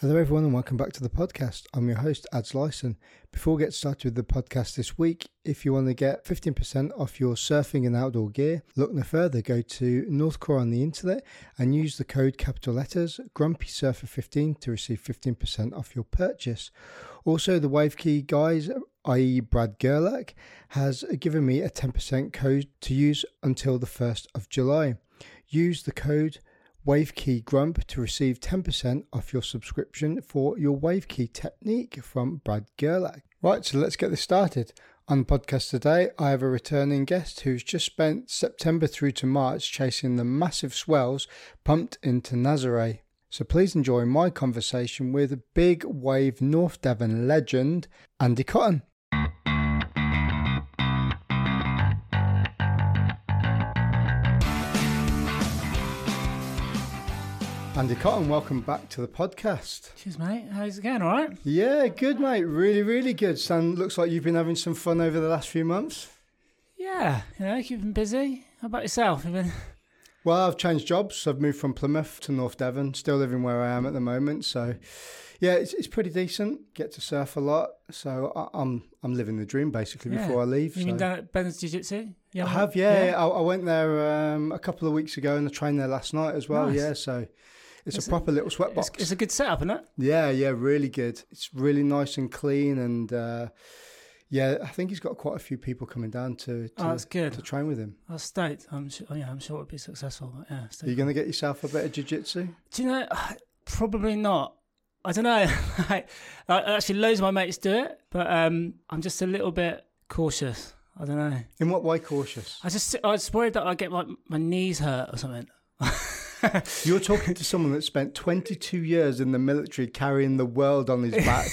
Hello, everyone, and welcome back to the podcast. I'm your host, Adz Lyson. Before we get started with the podcast this week, if you want to get 15% off your surfing and outdoor gear, look no further. Go to Northcore on the internet and use the code capital letters Grumpy Surfer 15 to receive 15% off your purchase. Also, the Wave Ki guys, i.e., Brad Gerlach, has given me a 10% code to use until the 1st of July. Use the code Wave Ki Grump to receive 10% off your subscription for your Wave Ki technique from Brad Gerlach. Right, so let's get this started. On the podcast today, I have a returning guest who's just spent September through to March chasing the massive swells pumped into Nazare. So please enjoy my conversation with big wave North Devon legend Andy Cotton. Andy Cotton, welcome back to the podcast. Cheers, mate. How's it going? All right? Yeah, good, mate. Really, really good. Son, looks like you've been having some fun over the last few months. Yeah, you know, keeping busy. How about yourself? You've been... Well, I've changed jobs. I've moved from Plymouth to North Devon, still living where I am at the moment. So, yeah, it's, it's pretty decent. Get to surf a lot. So I, I'm I'm living the dream basically Yeah. before I leave. You so. been down at Ben's Jiu Jitsu? Yeah, I have, yeah. I, I went there um, a couple of weeks ago and I trained there last night as well. Nice. Yeah, so it's, It's a a- proper little sweatbox. It's, it's a good setup, isn't it? Yeah, yeah, really good. It's really nice and clean, and uh, yeah, I think he's got quite a few people coming down to to, Oh, that's good. to train with him. I was stoked. I'm sure, yeah, I'm sure it'll be successful. But yeah, Are you going to get yourself a bit of jiu-jitsu? Do you know? Probably not. I don't know. like, like, actually, loads of my mates do it, but um, I'm just a little bit cautious. I don't know. In what way cautious? I just I was worried that I'd get like my knees hurt or something. You're talking to someone that spent 22 years in the military carrying the world on his back.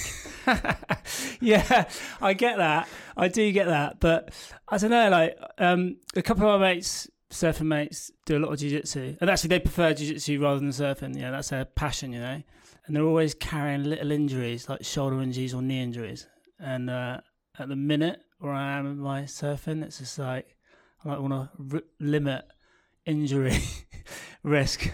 yeah, I get that. I do get that, but I don't know. Like, um, a couple of my mates, surfing mates, do a lot of jiu-jitsu, and actually they prefer jiu-jitsu rather than surfing. You know, that's their passion. You know, and they're always carrying little injuries, like shoulder injuries or knee injuries. And uh, at the minute where I am in my surfing, it's just like I want to r- limit injury risk.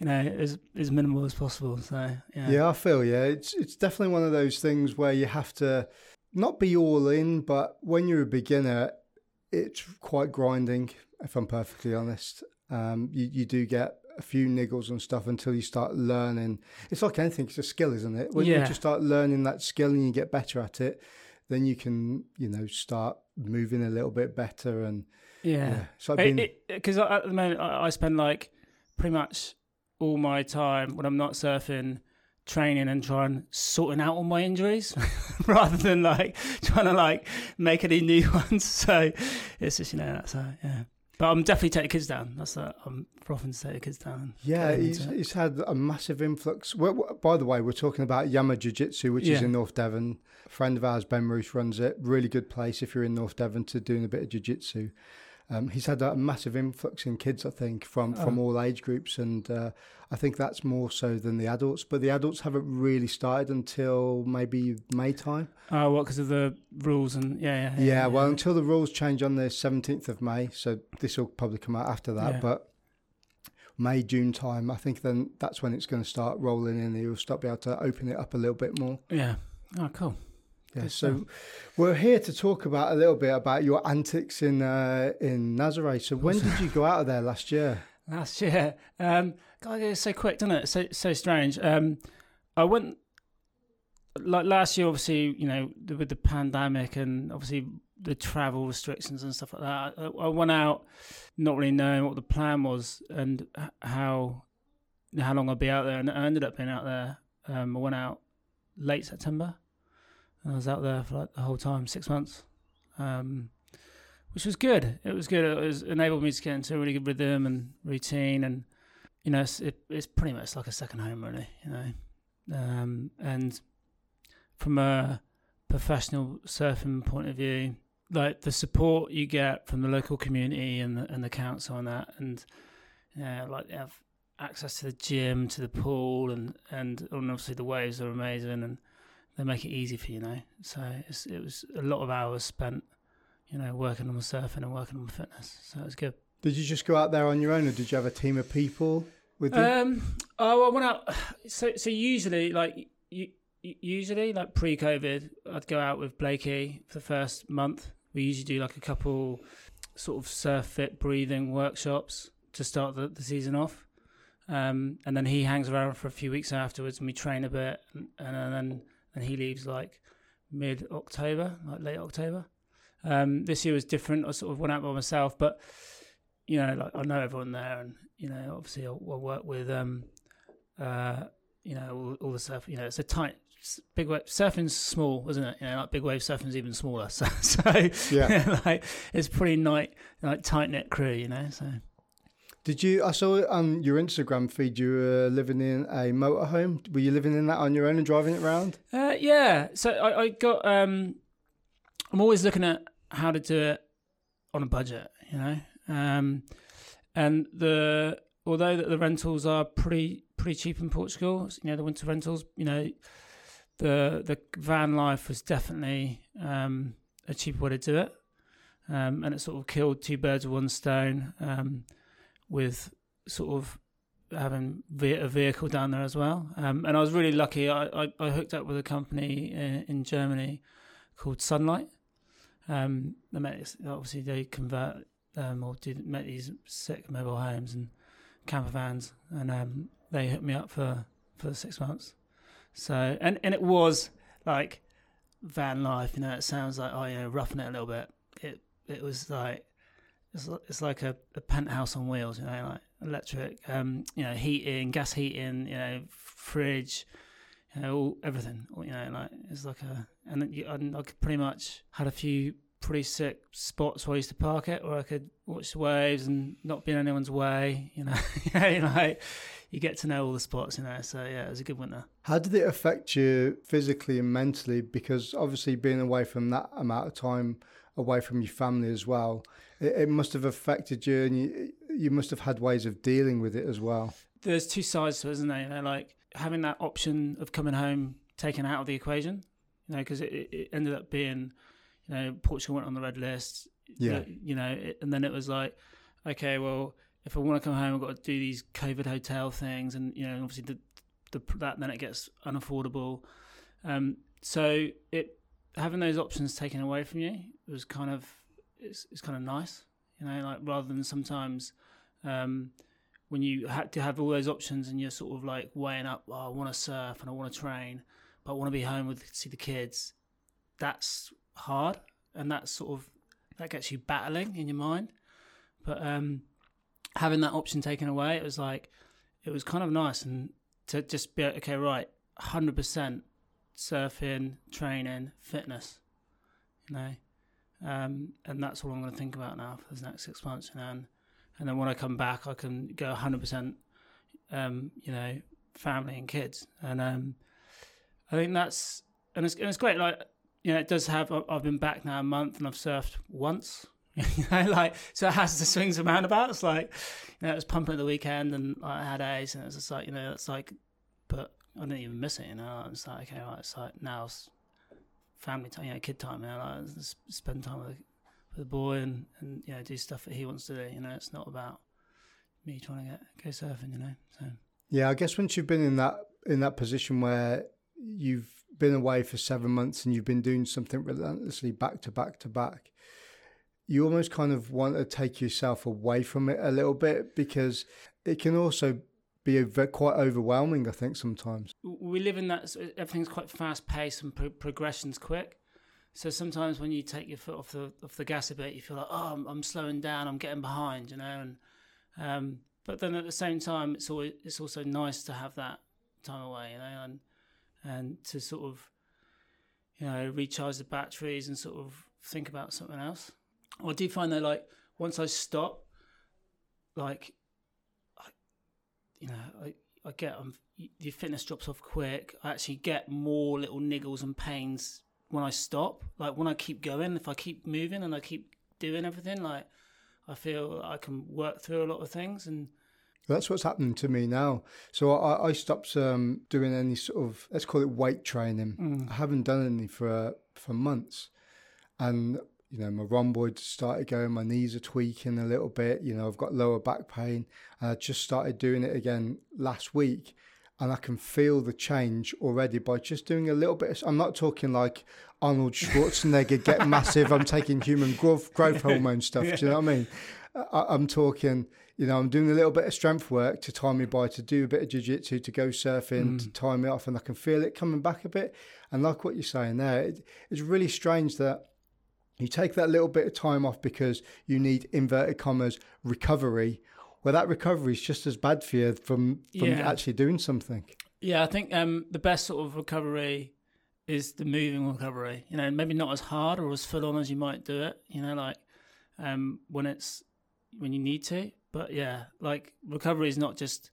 You know, as as minimal as possible. So yeah, yeah, I feel yeah. It's it's definitely one of those things where you have to not be all in, but when you're a beginner, it's quite grinding. If I'm perfectly honest, um, you you do get a few niggles and stuff until you start learning. It's like anything; it's a skill, isn't it? When Yeah. you just start learning that skill and you get better at it, then you can you know start moving a little bit better and yeah. yeah. So I've been because at the moment I, I spend like pretty much all my time when I'm not surfing training and trying sorting out all my injuries rather than like trying to like make any new ones. So it's just you know that's uh, yeah. But I'm definitely taking kids down. That's uh, I'm frothing to take the kids down. Yeah, he's, it. he's had a massive influx. Well, w- by the way, we're talking about Yama Jiu Jitsu, which is in North Devon. A friend of ours, Ben Roos, runs it. Really good place if you're in North Devon to doing a bit of Jiu Jitsu. Um, he's had a massive influx in kids, I think, from, from Oh. all age groups, and uh, I think that's more so than the adults. But the adults haven't really started until maybe May time. Oh, what? Because of the rules and yeah, yeah. Yeah, well, until the rules change on the 17th of May, so this will probably come out after that. Yeah. But May, June time, I think then that's when it's going to start rolling in. You'll start be able to open it up a little bit more. yeah. Oh, cool. Yeah. So we're here to talk about a little bit about your antics in uh, in Nazaré. So when did you go out of there last year? Last year, um, God, it's so quick, doesn't it? So so strange. Um, I went like last year. Obviously, you know, with the pandemic and obviously the travel restrictions and stuff like that. I, I went out not really knowing what the plan was and how how long I'd be out there, and I ended up being out there. Um, I went out late September. And I was out there for like the whole time, six months. Um, which was good. It was good. It was enabled me to get into a really good rhythm and routine, and you know, it's, it, it's pretty much like a second home, really. You know, um, and from a professional surfing point of view, like the support you get from the local community and the, and the council on that, and yeah, like they have access to the gym, to the pool, and and, and obviously the waves are amazing, and they make it easy for you, you know. So it's, it was a lot of hours spent you know, working on my surfing and working on my fitness. So it was good. Did you just go out there on your own, or did you have a team of people? with you? Um. Oh, I went out. So so usually like you, usually like pre-COVID, I'd go out with Blakey for the first month. We usually do like a couple sort of surf fit breathing workshops to start the, the season off. Um, and then he hangs around for a few weeks afterwards, and we train a bit, and, and then and he leaves like mid October, like late October. Um, this year was different. I sort of went out by myself, but you know, like I know everyone there, and you know, obviously I'll, I'll work with um, uh, you know, all, all, the surf. You know, it's a tight, big wave surfing's small, isn't it? You know, like big wave surfing's even smaller. So, so yeah, like it's pretty night, like tight knit crew. You know, so. Did you? I saw on your Instagram feed you were living in a motorhome. Were you living in that on your own and driving it around? Uh, yeah. So I, I got. Um, I'm always looking at how to do it on a budget. You know, um, and the although the, the rentals are pretty pretty cheap in Portugal, you know, the winter rentals. You know, the the van life was definitely um, a cheaper way to do it, um, and it sort of killed two birds with one stone. Um, with sort of having a vehicle down there as well. Um, and I was really lucky. I, I, I, hooked up with a company in, in Germany called Sunlight. Um, they met, obviously they convert um, or did met these sick mobile homes and camper vans, and um, they hooked me up for for six months. So and and it was like van life. You know, it sounds like oh, know, roughing it a little bit. It it was like it's, it's like a, a penthouse on wheels, you know, like electric, um, you know, heating, gas heating, you know, fridge, you know, all, everything, you know, like it's like a, and you, I pretty much had a few pretty sick spots where I used to park it, where I could watch the waves and not be in anyone's way, you know, you know, like you get to know all the spots, you know. So yeah, it was a good winter. How did it affect you physically and mentally? Because obviously being away from that amount of time away from your family as well, it, it must have affected you, and you you must have had ways of dealing with it as well. There's two sides to it, isn't there? Know, like having that option of coming home taken out of the equation, you know, because it, it ended up being, you know, Portugal went on the red list. Yeah. You know, it, and then it was like, okay, well, if I want to come home, I've got to do these COVID hotel things, and you know, obviously the, the that then it gets unaffordable. Um, so it having those options taken away from you was kind of it's, it's kind of nice, you know, like rather than sometimes um, when you had to have all those options and you're sort of like weighing up, oh, I want to surf and I want to train, but I want to be home with see the kids. That's hard, and that's sort of that gets you battling in your mind. But um, having that option taken away, it was like it was kind of nice and to just be okay, right, hundred percent surfing, training, fitness, you know. Um, and that's all I'm going to think about now for the next six months. And, and then when I come back, I can go 100%, um, you know, family and kids. And um, I think that's, and it's, and it's great. Like, you know, it does have, I've been back now a month and I've surfed once. you know, like, so it has the swings and roundabouts. Like, you know, it was pumping at the weekend and like, I had A's and it's just like, you know, it's like, but I didn't even miss it, you know. It's like, okay, right, it's like now it's family time, you know, kid time, you know, like spend time with, with the boy and, and, you know, do stuff that he wants to do, you know, it's not about me trying to get go surfing, you know. So Yeah, I guess once you've been in that in that position where you've been away for seven months and you've been doing something relentlessly back to back to back, you almost kind of want to take yourself away from it a little bit because it can also be quite overwhelming. I think sometimes we live in that everything's quite fast paced and pro- progression's quick. So sometimes when you take your foot off the off the gas a bit, you feel like, oh, I'm, I'm slowing down, I'm getting behind, you know. And um, but then at the same time, it's always it's also nice to have that time away, you know, and and to sort of you know recharge the batteries and sort of think about something else. I do find that like once I stop, like you know, I, I get um, your fitness drops off quick. I actually get more little niggles and pains when I stop. Like when I keep going, if I keep moving and I keep doing everything, like I feel I can work through a lot of things and. That's what's happening to me now. So I, I stopped um, doing any sort of let's call it weight training. Mm. I haven't done any for uh, for months, and you know, my rhomboids started going, my knees are tweaking a little bit. You know, I've got lower back pain. I just started doing it again last week, and I can feel the change already by just doing a little bit. Of, I'm not talking like Arnold Schwarzenegger get massive. I'm taking human growth growth hormone stuff. Do you know what I mean? I, I'm talking. You know, I'm doing a little bit of strength work to tie me by, to do a bit of jiu-jitsu, to go surfing, Mm. to tie me off, and I can feel it coming back a bit. And like what you're saying there, it, it's really strange that you take that little bit of time off because you need inverted commas recovery. Well, that recovery is just as bad for you from from Yeah. actually doing something. Yeah, I think um, the best sort of recovery is the moving recovery. You know, maybe not as hard or as full on as you might do it. You know, like um, when it's when you need to. But yeah, like recovery is not just.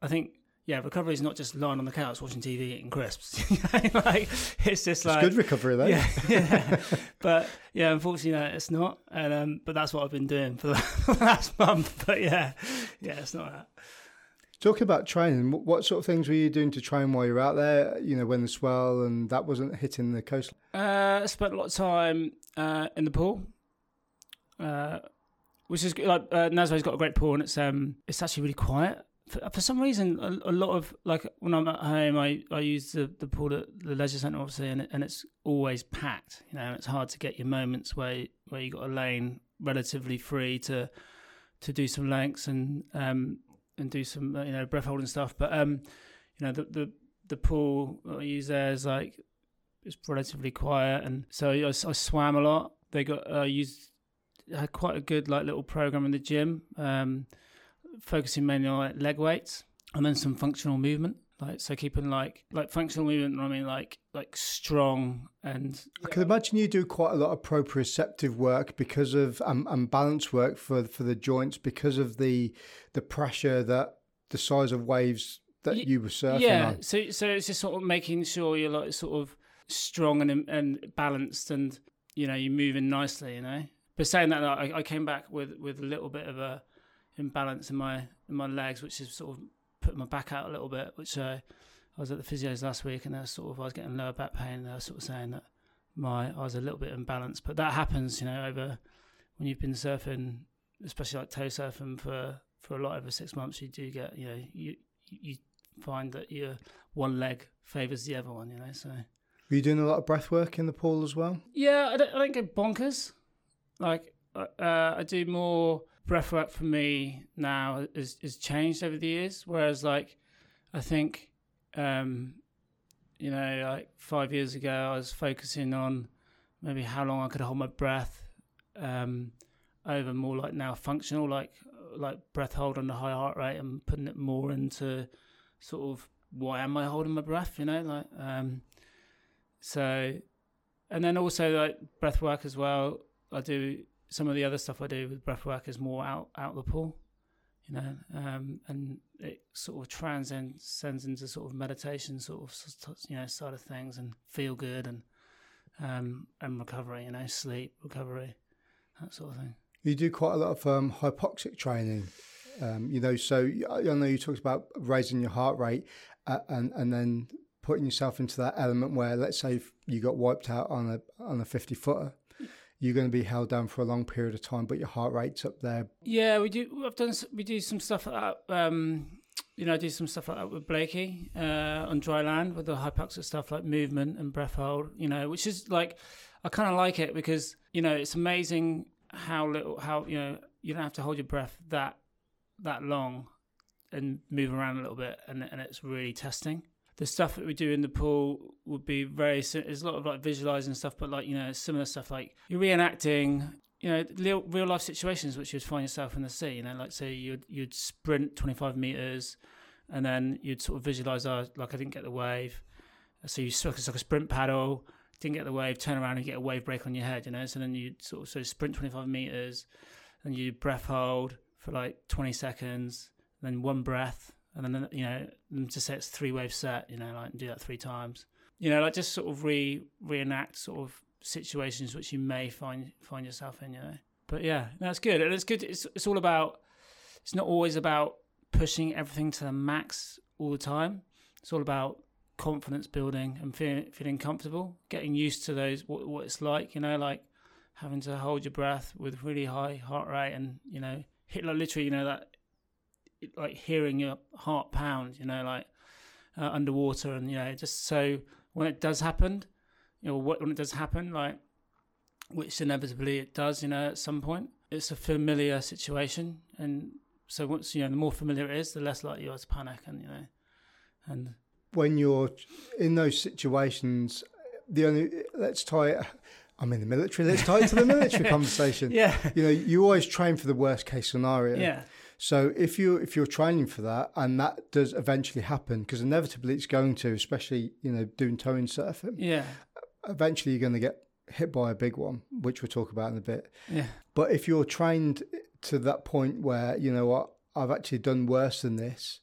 I think yeah, recovery is not just lying on the couch watching TV eating crisps. like it's just It's like good recovery though. yeah, yeah. but yeah, unfortunately, no, it's not. And um, but that's what I've been doing for the, last month. But yeah, yeah, it's not that. Talking about training, what sort of things were you doing to train while you were out there? You know, when the swell and that wasn't hitting the coast. Uh, I spent a lot of time uh, in the pool, uh, which is good. like uh, Nazaré's got a great pool, and it's um it's actually really quiet. For, for some reason, a, a lot of like when I'm at home, I, I use the, the pool at the leisure centre, obviously, and, it, and it's always packed. You know, it's hard to get your moments where where you got a lane relatively free to to do some lengths and um and do some you know breath holding stuff. But um you know the the the pool I use there is like it's relatively quiet, and so I, I swam a lot. They got uh, used had quite a good like little program in the gym, um, focusing mainly on like, leg weights and then some functional movement. Like so, keeping like like functional movement. I mean, like like strong and I can imagine you do quite a lot of proprioceptive work because of um, and balance work for for the joints because of the the pressure that the size of waves that Y- you were surfing yeah. on. So so it's just sort of making sure you're like sort of strong and and balanced, and you know you're moving nicely. You know. But saying that, like, I, I came back with with a little bit of a imbalance in my in my legs, which is sort of put my back out a little bit. Which uh, I was at the physios last week, and they were sort of I was getting lower back pain, and they were sort of saying that my I was a little bit imbalanced. But that happens, you know, over when you've been surfing, especially like toe surfing for for a lot over six months. You do get, you know, you you find that your one leg favors the other one, you know. So Were you doing a lot of breath work in the pool as well? yeah, I don't, I don't go bonkers. Like uh, uh, I do more breath work for me now has, is changed over the years. Whereas like I think um, you know like five years ago I was focusing on maybe how long I could hold my breath um, over more like now functional like like breath hold on the high heart rate and putting it more into sort of why am I holding my breath? You know like um, so and then also like breath work as well. I do some of the other stuff I do with breath work is more out out the pool, you know, um, and it sort of transcends into sort of meditation, sort of you know side of things, and feel good and um, and recovery, you know, sleep recovery, that sort of thing. You do quite a lot of um, hypoxic training. Um, you know, so I know you talked about raising your heart rate uh, and and then putting yourself into that element where, let's say, you got wiped out on a on a fifty footer, you're going to be held down for a long period of time, but your heart rate's up there. Yeah, we do. I've done. We do some stuff like that. Um, you know, I do some stuff like that with Blakey uh, on dry land with the hypoxic stuff like movement and breath hold. You know, which is like I kind of like it because you know it's amazing how little how you know you don't have to hold your breath that that long and move around a little bit, and and it's really testing. The stuff that we do in the pool would be very. There's a lot of like visualizing stuff, but like you know similar stuff like you're reenacting you know, real, real life situations which you'd find yourself in the sea. You know, like say you'd you'd sprint 25 meters, and then you'd sort of visualize, oh, like I didn't get the wave, so you sort of like a sprint paddle, didn't get the wave, turn around and get a wave break on your head. You know, so then you sort of so sprint 25 meters, and you breath hold for like 20 seconds, then one breath, and then you know, to say it's three wave set. You know, like do that three times. You know, like just sort of re reenact sort of situations which you may find find yourself in, you know. But yeah, that's good. And it's good. It's it's all about. It's not always about pushing everything to the max all the time. It's all about confidence building and feeling feeling comfortable, getting used to those what, what it's like. You know, like having to hold your breath with really high heart rate and you know hit like literally you know that like hearing your heart pound you know like uh, underwater and you know just so when it does happen you know when it does happen like which inevitably it does you know at some point it's a familiar situation and so once you know the more familiar it is the less likely you are to panic and you know and when you're in those situations the only let's tie it I'm in the military. Let's tie it to the military conversation. Yeah. You know, you always train for the worst case scenario. Yeah. So if you if you're training for that and that does eventually happen, because inevitably it's going to, especially you know doing towing surfing. Yeah. Eventually you're going to get hit by a big one, which we'll talk about in a bit. Yeah. But if you're trained to that point where you know what I've actually done worse than this,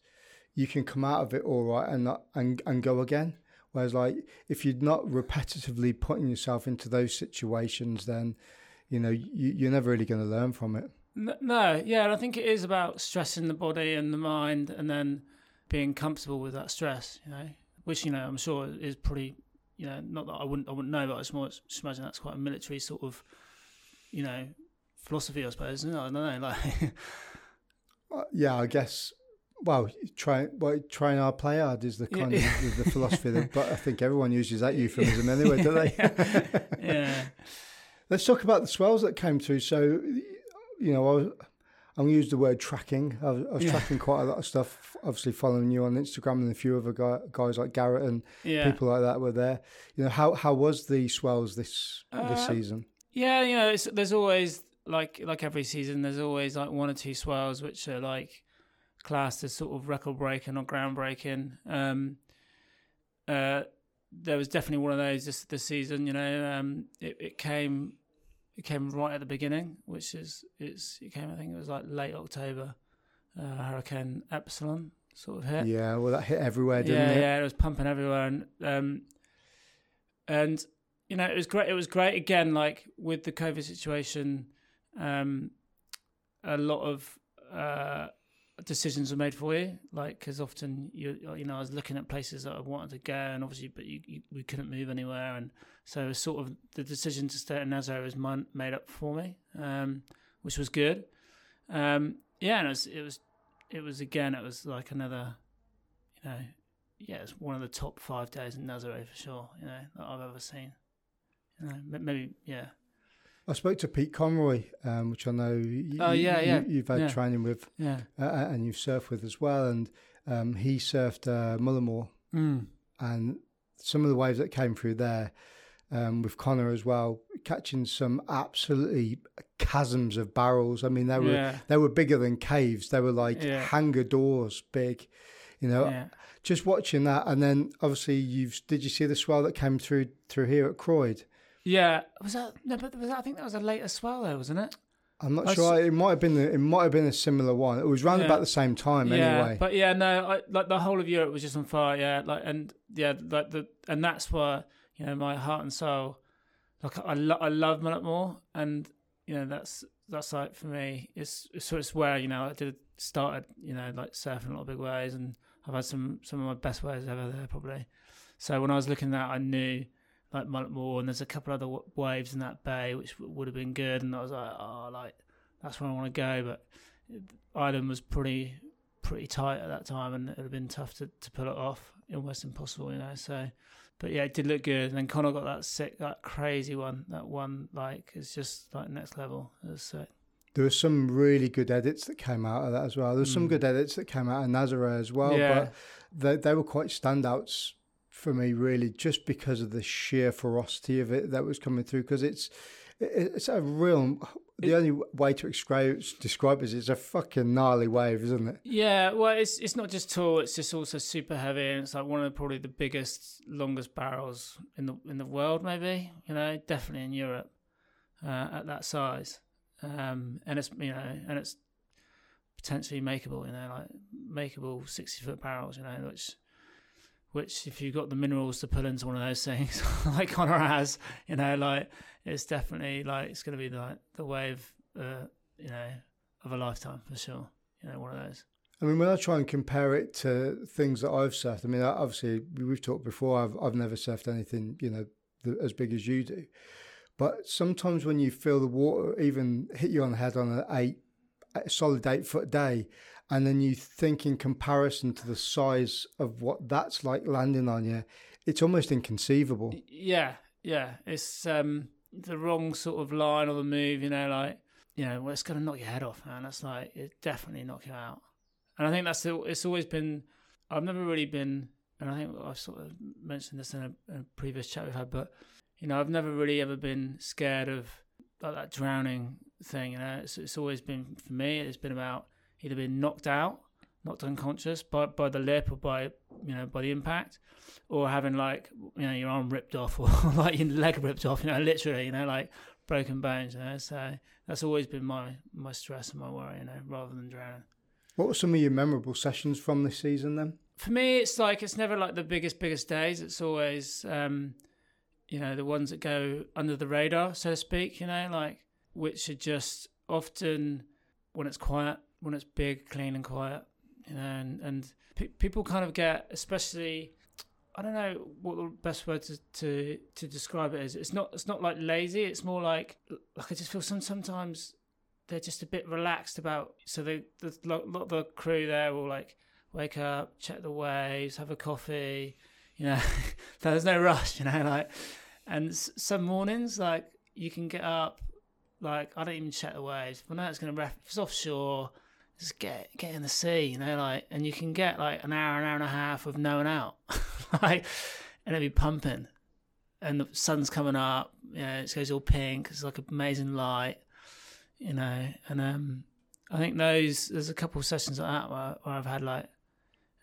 you can come out of it all right and not, and and go again. Whereas, like, if you're not repetitively putting yourself into those situations, then, you know, you, you're never really going to learn from it. No, yeah, and I think it is about stressing the body and the mind, and then being comfortable with that stress. You know, which you know I'm sure is pretty. You know, not that I wouldn't I wouldn't know, but I just, more, just imagine that's quite a military sort of, you know, philosophy. I suppose. No, I don't know. Like, uh, yeah, I guess well, try well, try and hard, play hard is the kind yeah. of the, the philosophy. That, but I think everyone uses that euphemism anyway, don't they? yeah. Let's talk about the swells that came through. So, you know, I was, I'm going to use the word tracking. I was, I was yeah. tracking quite a lot of stuff. Obviously, following you on Instagram and a few other guy, guys like Garrett and yeah. people like that were there. You know, how how was the swells this uh, this season? Yeah, you know, there's always like like every season, there's always like one or two swells which are like classed as sort of record breaking or groundbreaking. Um, uh, there was definitely one of those this this season. You know, um, it, it came it came right at the beginning, which is it's it came I think it was like late October. Uh, Hurricane Epsilon sort of hit. Yeah, well, that hit everywhere, didn't yeah, it? Yeah, it was pumping everywhere, and um, and you know it was great. It was great again, like with the COVID situation. Um, a lot of uh, decisions were made for you like because often you you know I was looking at places that I wanted to go and obviously but you, you, we couldn't move anywhere. And so sort of the decision to stay at Nazaré was made up for me um, which was good. Um, yeah and it was it was it was again it was like another you know yeah it's one of the top five days in Nazaré for sure you know that I've ever seen. You know maybe yeah I spoke to Pete Conroy, um, which I know you, oh, yeah, yeah. you, have had yeah. training with yeah. Uh, and you've surfed with as well. And um, he surfed uh, Mullaghmore. Mm. And some of the waves that came through there um, with Conor as well, catching some absolutely chasms of barrels. I mean, they were yeah. they were bigger than caves. They were like yeah. hangar doors big. You know, yeah. just watching that, and then obviously you've did you see the swell that came through through here at Croyde? Yeah, was that no? But was that, I think that was a later swell, though, wasn't it? I'm not I sure. S- it might have been. it might have been a similar one. It was round yeah. about the same time, yeah, anyway. But yeah, no, I, like the whole of Europe was just on fire. Yeah, like and yeah, like the and that's why you know my heart and soul. Like I, lo- I love Mullaghmore, and you know that's that's like for me. It's, it's so it's where you know I did started you know like surfing a lot of big waves, and I've had some some of my best waves ever there probably. So when I was looking at that, I knew like Mullaghmore, and there's a couple other waves in that bay which would have been good, and I was like, oh, like that's where I want to go. But Ireland was pretty pretty tight at that time, and it would have been tough to, to pull it off, almost impossible, you know. So, but yeah, it did look good. And then Conor got that sick, that crazy one, that one like it's just like next level. It was sick. There were some really good edits that came out of that as well. There were some mm. good edits that came out of Nazaré as well, yeah. but they, they were quite standouts for me, really, just because of the sheer ferocity of it that was coming through. Because it's it's a real. The it, only way to describe describe it is it's a fucking gnarly wave, isn't it? Yeah, well, it's it's not just tall; it's just also super heavy, and it's like one of the, probably the biggest, longest barrels in the in the world, maybe. You know, definitely in Europe uh, at that size, um, and it's you know, and it's potentially makeable. You know, like makeable sixty foot barrels. You know, which which if you've got the minerals to pull into one of those things like Conor has, you know, like it's definitely like it's going to be like the wave, uh, you know, of a lifetime for sure. You know, one of those. I mean, when I try and compare it to things that I've surfed, I mean, obviously we've talked before. I've I've never surfed anything, you know, as big as you do. But sometimes when you feel the water even hit you on the head on an eight, solid eight foot day, and then you think in comparison to the size of what that's like landing on you, it's almost inconceivable. Yeah, yeah. It's um, the wrong sort of line or the move, you know, like, you know, well, it's going to knock your head off, man. That's like, it definitely knock you out. And I think that's, the, it's always been, I've never really been, and I think I've sort of mentioned this in a, a previous chat we've had, but, you know, I've never really ever been scared of like that drowning thing, you know, it's, it's always been, for me, it's been about either been knocked out, knocked unconscious by, by the lip or by, you know, by the impact or having like you know your arm ripped off or like your leg ripped off, you know, literally, you know, like broken bones. You know, so that's always been my my stress and my worry, you know, rather than drowning. What were some of your memorable sessions from this season then? For me, it's like it's never like the biggest biggest days. It's always um, you know the ones that go under the radar, so to speak. You know, like which are just often when it's quiet, when it's big, clean, and quiet. You know, and and pe- people kind of get, especially I don't know what the best word to, to, to describe it is. It's not it's not like lazy. It's more like like I just feel some sometimes they're just a bit relaxed about. So they the lot the crew there will like wake up, check the waves, have a coffee. You know, there's no rush. You know, like and some mornings like you can get up. Like I don't even check the waves. But now it's gonna ref. It's offshore just get get in the sea, you know, like, and you can get like an hour, an hour and a half of no one out, like, and it'll be pumping, and the sun's coming up, you know, it goes all pink, it's like amazing light, you know, and um, I think those there's a couple of sessions like that where, where I've had like,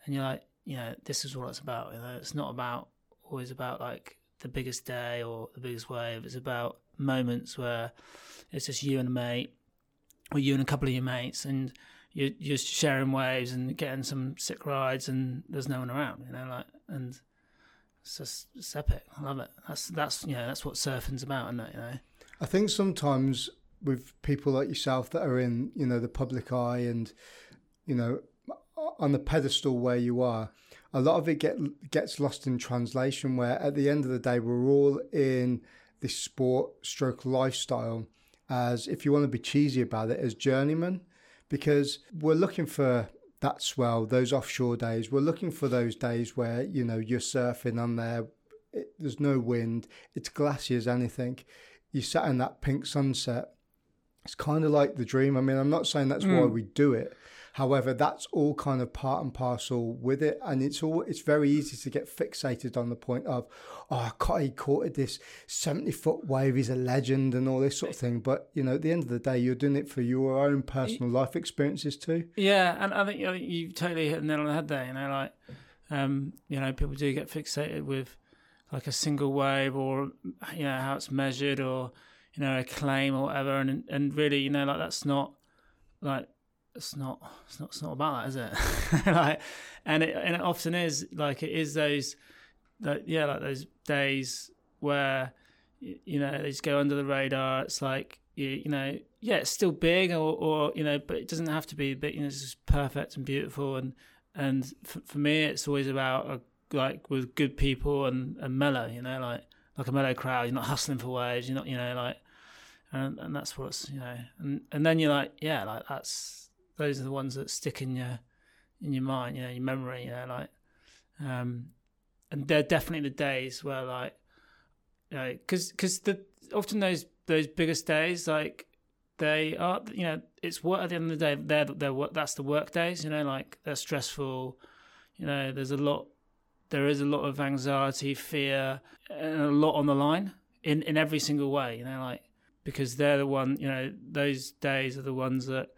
and you're like, you know, this is what it's about, you know, it's not about always about like the biggest day or the biggest wave, it's about moments where it's just you and a mate, or you and a couple of your mates, and you're sharing waves and getting some sick rides, and there's no one around, you know, like and it's just it's epic. I love it. That's that's you know that's what surfing's about, isn't it? You know. I think sometimes with people like yourself that are in you know the public eye and you know on the pedestal where you are, a lot of it get gets lost in translation. Where at the end of the day, we're all in this sport stroke lifestyle as if you want to be cheesy about it as journeyman because we're looking for that swell, those offshore days. We're looking for those days where, you know, you're surfing on there, it, there's no wind, it's glassy as anything. You sat in that pink sunset. It's kind of like the dream. I mean, I'm not saying that's mm. why we do it, However, that's all kind of part and parcel with it, and it's all it's very easy to get fixated on the point of, oh, he caught this seventy foot wave, he's a legend, and all this sort of thing. But you know, at the end of the day, you're doing it for your own personal life experiences too. Yeah, and I think you, know, you totally hit the nail on the head there. You know, like um, you know, people do get fixated with like a single wave or you know how it's measured or you know a claim or whatever, and and really, you know, like that's not like it's not it's not it's not about that, is it? like, and it and it often is like it is those that yeah, like those days where you know they just go under the radar. It's like you, you know yeah, it's still big or or you know, but it doesn't have to be. But you know, it's just perfect and beautiful. And and for, for me, it's always about a, like with good people and and mellow. You know, like like a mellow crowd. You're not hustling for waves. You're not you know like. And, and that's what's you know, and and then you're like, yeah, like that's those are the ones that stick in your in your mind, you know, your memory, you know, like, um, and they're definitely the days where like, you know, because because the often those those biggest days like they are you know it's work at the end of the day they're they're work that's the work days you know like they're stressful you know there's a lot there is a lot of anxiety fear and a lot on the line in in every single way you know like because they're the one you know those days are the ones that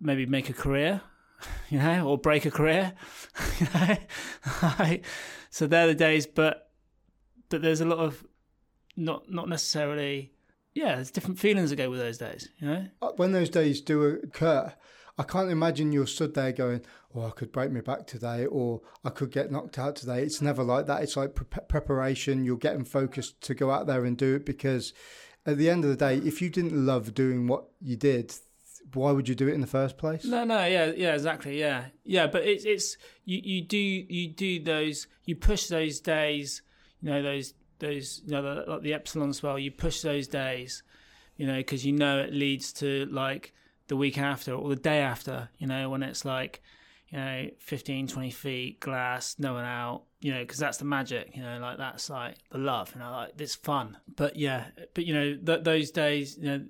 maybe make a career, you know, or break a career. you know? so they're the days, but but there's a lot of not not necessarily yeah, there's different feelings that go with those days, you know. Uh, when those days do occur, I can't imagine you're stood there going, "Oh, I could break my back today," or "I could get knocked out today." It's never like that. It's like pre- preparation. You're getting focused to go out there and do it because, at the end of the day, if you didn't love doing what you did, why would you do it in the first place? No, no, yeah, yeah, exactly, yeah, yeah. But it's it's you you do you do those you push those days, you know, those those you know the, like the epsilon swell. You push those days, you know, because you know it leads to like the week after or the day after. You know, when it's like you know 15, 20 feet glass, no one out. You know, because that's the magic. You know, like that's like the love. You know, like it's fun. But yeah, but you know th- those days, you know,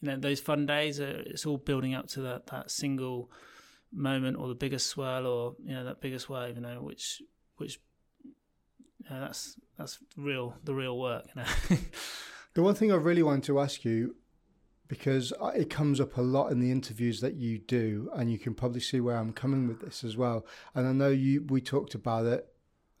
you know those fun days. Are, it's all building up to that that single moment or the biggest swirl or you know that biggest wave. You know, which which you know, that's that's real the real work. You know. the one thing I really wanted to ask you, because it comes up a lot in the interviews that you do, and you can probably see where I'm coming with this as well. And I know you we talked about it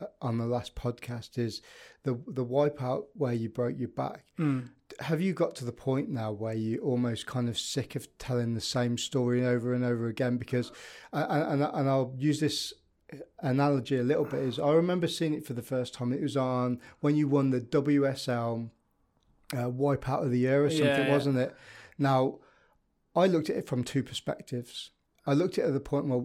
uh, on the last podcast is the the wipeout where you broke your back. Mm. Have you got to the point now where you're almost kind of sick of telling the same story over and over again? Because and and, and I'll use this analogy a little bit is I remember seeing it for the first time. It was on when you won the WSL uh, Wipeout of the Year or something, yeah, yeah. wasn't it? Now, I looked at it from two perspectives. I looked at it at the point where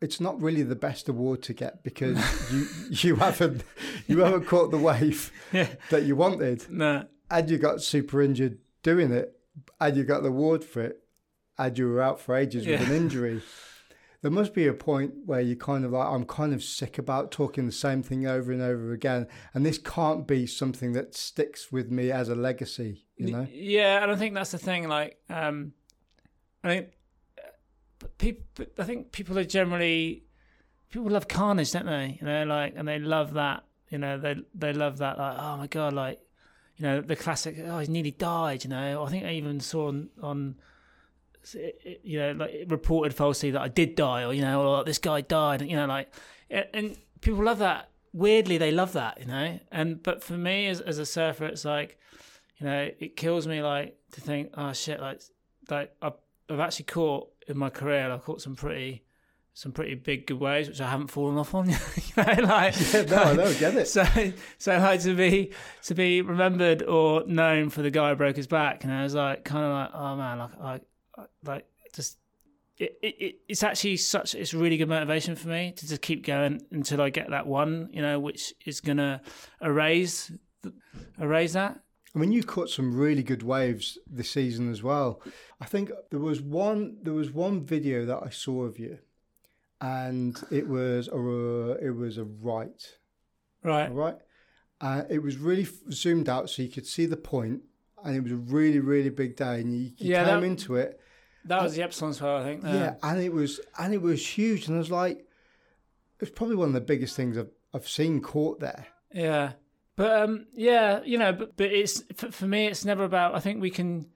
it's not really the best award to get because you you haven't you haven't caught the wave yeah. that you wanted. No. And you got super injured doing it, and you got the award for it, and you were out for ages with an injury there must be a point where you kind of like, I'm kind of sick about talking the same thing over and over again. And this can't be something that sticks with me as a legacy, you know? Yeah. And I think that's the thing. Like, um, I think uh, people, I think people are generally, people love carnage, don't they? You know, like, and they love that, you know, they, they love that, like, oh my God, like, you know, the classic, oh, he nearly died, you know. I think I even saw on, on you know, like reported falsely that I did die, or you know, or this guy died, you know, like, and people love that. Weirdly, they love that, you know. And but for me, as as a surfer, it's like, you know, it kills me like to think, oh shit, like, like I've, I've actually caught in my career, I've caught some pretty some pretty big good waves, which I haven't fallen off on. you know, like, yeah, no, I get it. So, so like to be to be remembered or known for the guy who broke his back, and I was like, kind of like, oh man, like, like like just it, it, it's actually such it's really good motivation for me to just keep going until I get that one, you know, which is gonna erase erase that. I mean, you caught some really good waves this season as well. I think there was one there was one video that I saw of you, and it was a it was a right, right, right. Uh, it was really zoomed out so you could see the point, and it was a really really big day, and you, you yeah, came that, into it that was the Epsilon swell, I think. Yeah. yeah, and it was and it was huge, and I was like, it was probably one of the biggest things I've I've seen caught there. Yeah, but um, yeah, you know, but but it's for, for me, it's never about. I think we can,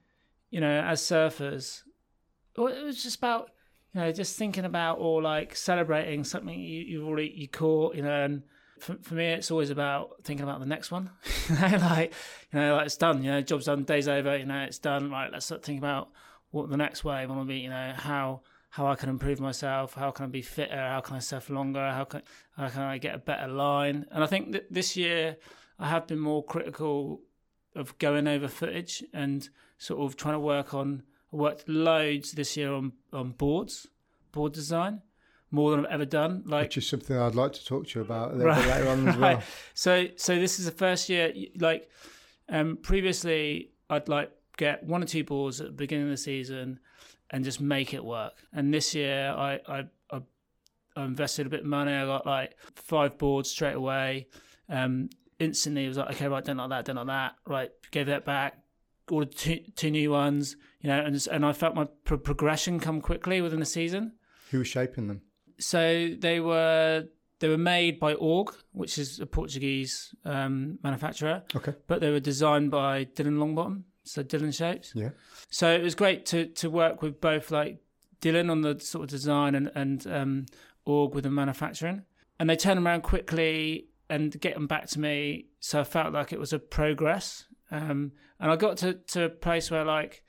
you know, as surfers, well, it was just about you know just thinking about or like celebrating something you you've already you caught, you know, and. For, for me, it's always about thinking about the next one. like, you know, like it's done. You know, job's done, day's over. You know, it's done. Right, let's think about what the next wave want to be. You know how how I can improve myself, how can I be fitter, how can I surf longer, how can how can I get a better line. And I think that this year I have been more critical of going over footage and sort of trying to work on. Worked loads this year on on boards, board design. More than I've ever done, like which is something I'd like to talk to you about a little right, bit later on as well. So, so this is the first year. Like, um, previously, I'd like get one or two boards at the beginning of the season and just make it work. And this year, I I, I, I invested a bit of money. I got like five boards straight away. Um, instantly, it was like, okay, right, don't like that, don't like that. Right, gave that back. Ordered two, two new ones, you know, and and I felt my pro- progression come quickly within the season. Who was shaping them? So they were they were made by Org, which is a Portuguese um, manufacturer. Okay. But they were designed by Dylan Longbottom so Dylan Shapes. Yeah. So it was great to to work with both like Dylan on the sort of design and and um, Org with the manufacturing, and they turned around quickly and get them back to me. So I felt like it was a progress, um, and I got to to a place where like.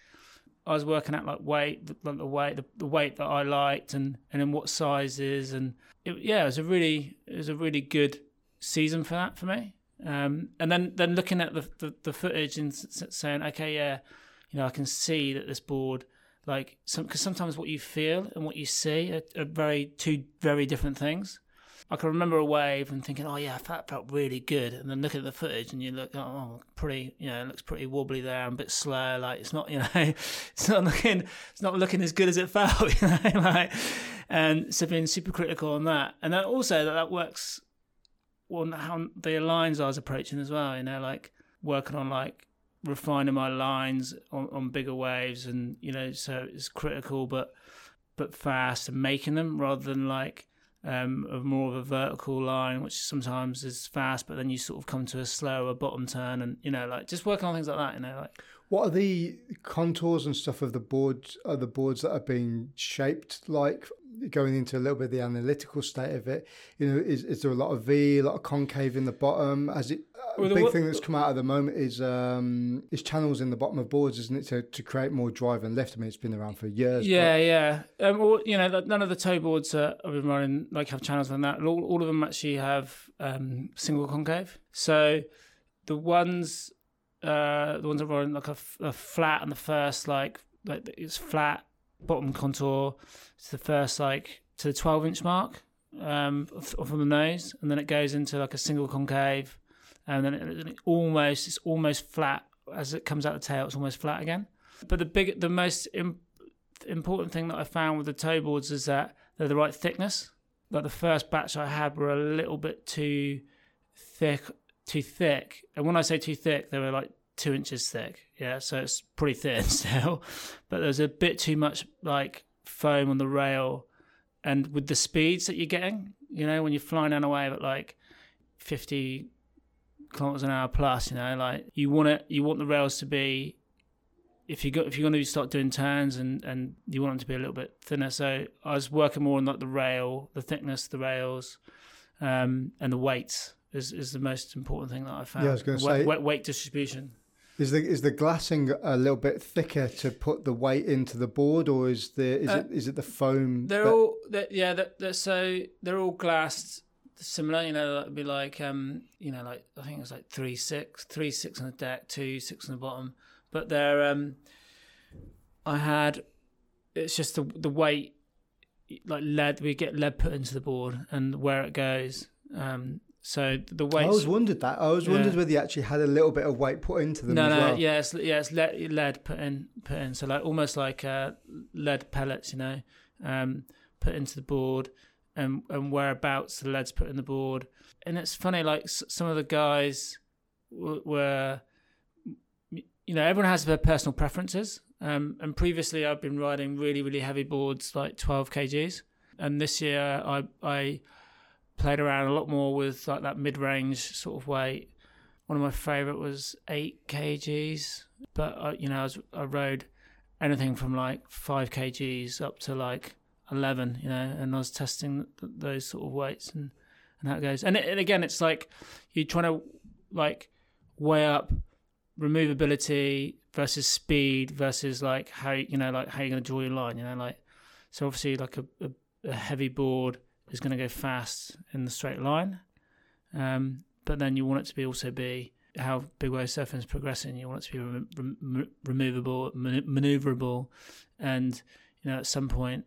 I was working out like weight, the, the weight, the, the, weight that I liked, and and in what sizes, and it, yeah, it was a really, it was a really good season for that for me. Um, and then, then looking at the, the, the footage and saying, okay, yeah, you know, I can see that this board, like, some because sometimes what you feel and what you see are, are, very two very different things. I can remember a wave and thinking, oh yeah, that felt really good, and then looking at the footage and you look, oh, oh pretty, you know, it looks pretty wobbly there and a bit slow. Like it's not, you know, it's not looking, it's not looking as good as it felt, you know, like, and so being super critical on that, and then also that that works on how the lines I was approaching as well, you know, like working on like refining my lines on, on bigger waves, and you know, so it's critical, but but fast and making them rather than like um, of more of a vertical line, which sometimes is fast, but then you sort of come to a slower bottom turn, and you know, like just working on things like that. You know, like what are the contours and stuff of the boards? Are the boards that are being shaped like going into a little bit of the analytical state of it? You know, is is there a lot of V, a lot of concave in the bottom? As it well, big thing that's come out at the moment is um, is channels in the bottom of boards, isn't it, to, to create more drive and lift? I mean, it's been around for years. Yeah, but... yeah. Um, well, you know, none of the tow boards that I've been running like have channels on that. All, all of them actually have um, single concave. So the ones, uh, the ones that running like a, a flat on the first, like like it's flat bottom contour. It's the first like to the twelve inch mark um, from the nose, and then it goes into like a single concave and then it, it almost it's almost flat as it comes out the tail. It's almost flat again. But the big, the most Im- important thing that I found with the tow boards is that they're the right thickness. Like the first batch I had were a little bit too thick, too thick. And when I say too thick, they were like two inches thick. Yeah, so it's pretty thin still. But there's a bit too much like foam on the rail, and with the speeds that you're getting, you know, when you're flying down a wave at like 50 kilometers an hour plus. You know, like you want it, you want the rails to be. If you got if you're going to start doing turns and and you want them to be a little bit thinner, so I was working more on like the rail, the thickness the rails, um, and the weight is is the most important thing that I found. Yeah, I was going to say weight, weight distribution. Is the is the glassing a little bit thicker to put the weight into the board, or is the is uh, it is it the foam? They're that... all they're, yeah. They're, they're, so they're all glassed similar. You know, it'd be like um, you know, like I think it was like three six, three six on the deck, two six on the bottom. But there, um, I had it's just the the weight, like lead. We get lead put into the board and where it goes. Um, so the weight. I always wondered that. I always yeah. wondered whether you actually had a little bit of weight put into them. No, no, well. yeah, it's, yeah, it's lead, lead put in, put in. So like almost like uh, lead pellets, you know, um, put into the board and and whereabouts the lead's put in the board. And it's funny, like some of the guys were, you know, everyone has their personal preferences. Um, and previously, I've been riding really, really heavy boards, like 12 kgs. And this year, I I played around a lot more with like that mid-range sort of weight. One of my favorite was eight kgs, but I, you know, I, was, I rode anything from like five kgs up to like 11, you know, and I was testing th- those sort of weights and, and how it goes. And, it, and again, it's like you're trying to like weigh up removability versus speed versus like how, you know, like how you're going to draw your line, you know, like, so obviously like a, a, a heavy board is going to go fast in the straight line. Um, but then you want it to be also be how big wave surfing is progressing. You want it to be re- removable, man- maneuverable, and you know at some point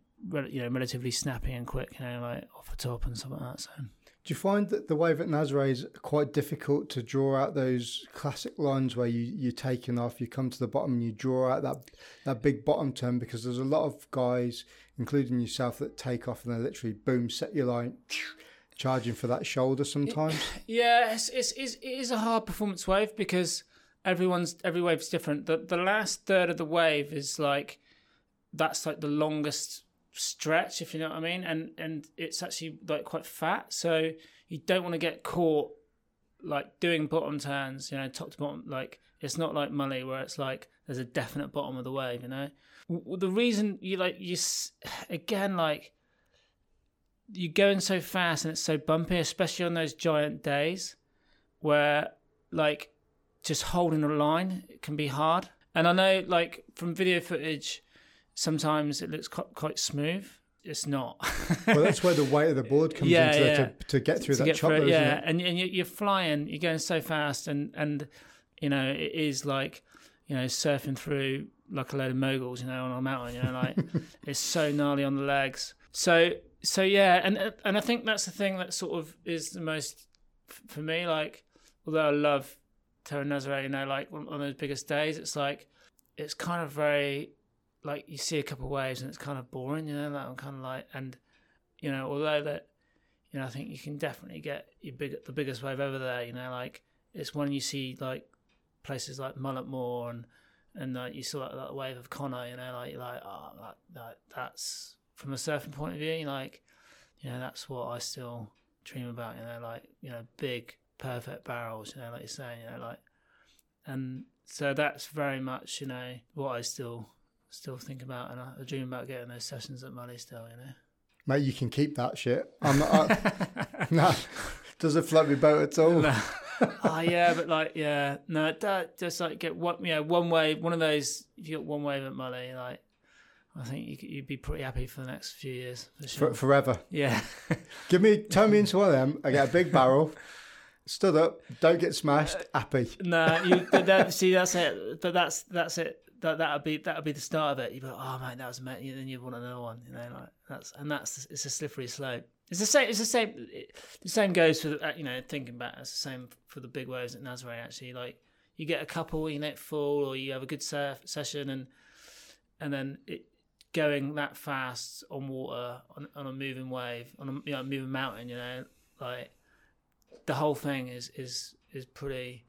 you know, relatively snappy and quick, you know, like off the top and stuff like that. So. Do you find that the wave at Nazaré is quite difficult to draw out those classic lines where you, you're taking off, you come to the bottom and you draw out that that big bottom turn? Because there's a lot of guys, including yourself, that take off and they literally boom, set your line, charging for that shoulder sometimes. Yeah, it's, it's, it's, it is a hard performance wave because everyone's every wave's different. The the last third of the wave is like that's like the longest stretch, if you know what I mean, and and it's actually like quite fat, so you don't want to get caught like doing bottom turns, you know, top to bottom. Like it's not like Mully where it's like there's a definite bottom of the wave, you know. The reason you like you again like you're going so fast and it's so bumpy, especially on those giant days where like just holding a line can be hard. And I know like from video footage sometimes it looks quite smooth. It's not. well, that's where the weight of the board comes yeah, into yeah. To, to get through to that get chopper. yeah, and and you're flying, you're going so fast, and and you know it is like you know surfing through like a load of moguls, you know, on a mountain. You know, like it's so gnarly on the legs. So so yeah, and and I think that's the thing that sort of is the most for me. Like, although I love Terra Nazaré, you know, like on, on those biggest days, it's like it's kind of very like you see a couple of waves and it's kind of boring, you know. Like I'm kind of like, and you know, although that, you know, I think you can definitely get your big the biggest wave over there. You know, like it's when you see like places like Mullaghmore and and like you saw that, that wave of Conor, you know, like you're like oh that, that that's from a surfing point of view, like you know that's what I still dream about. You know, like you know big perfect barrels. You know, like you're saying, you know, like and so that's very much you know what I still still think about, and I, I dream about getting those sessions at Mully still. You know. Mate, you can keep that shit. I'm not. I, no, doesn't float my boat at all. No. oh yeah, but like yeah, no, that just like get one, yeah, one wave, one of those. If you got one wave at Mully, like I think you, you'd be pretty happy for the next few years for sure. For, forever. Yeah. Give me, turn me into one of them. I get a big barrel, stood up, don't get smashed, uh, happy. no, you that, see that's it. But that's that's it. That that would be that would be the start of it. You go, oh man, that was amazing. Then you want another one, you know, like that's and that's it's a slippery slope. It's the same. It's the same. The same goes for the, uh, you know thinking back. It's the same for the big waves at Nazaré. Actually, like you get a couple, you net full, or you have a good surf session, and and then it going that fast on water on, on a moving wave on a you know moving mountain. You know, like the whole thing is is is pretty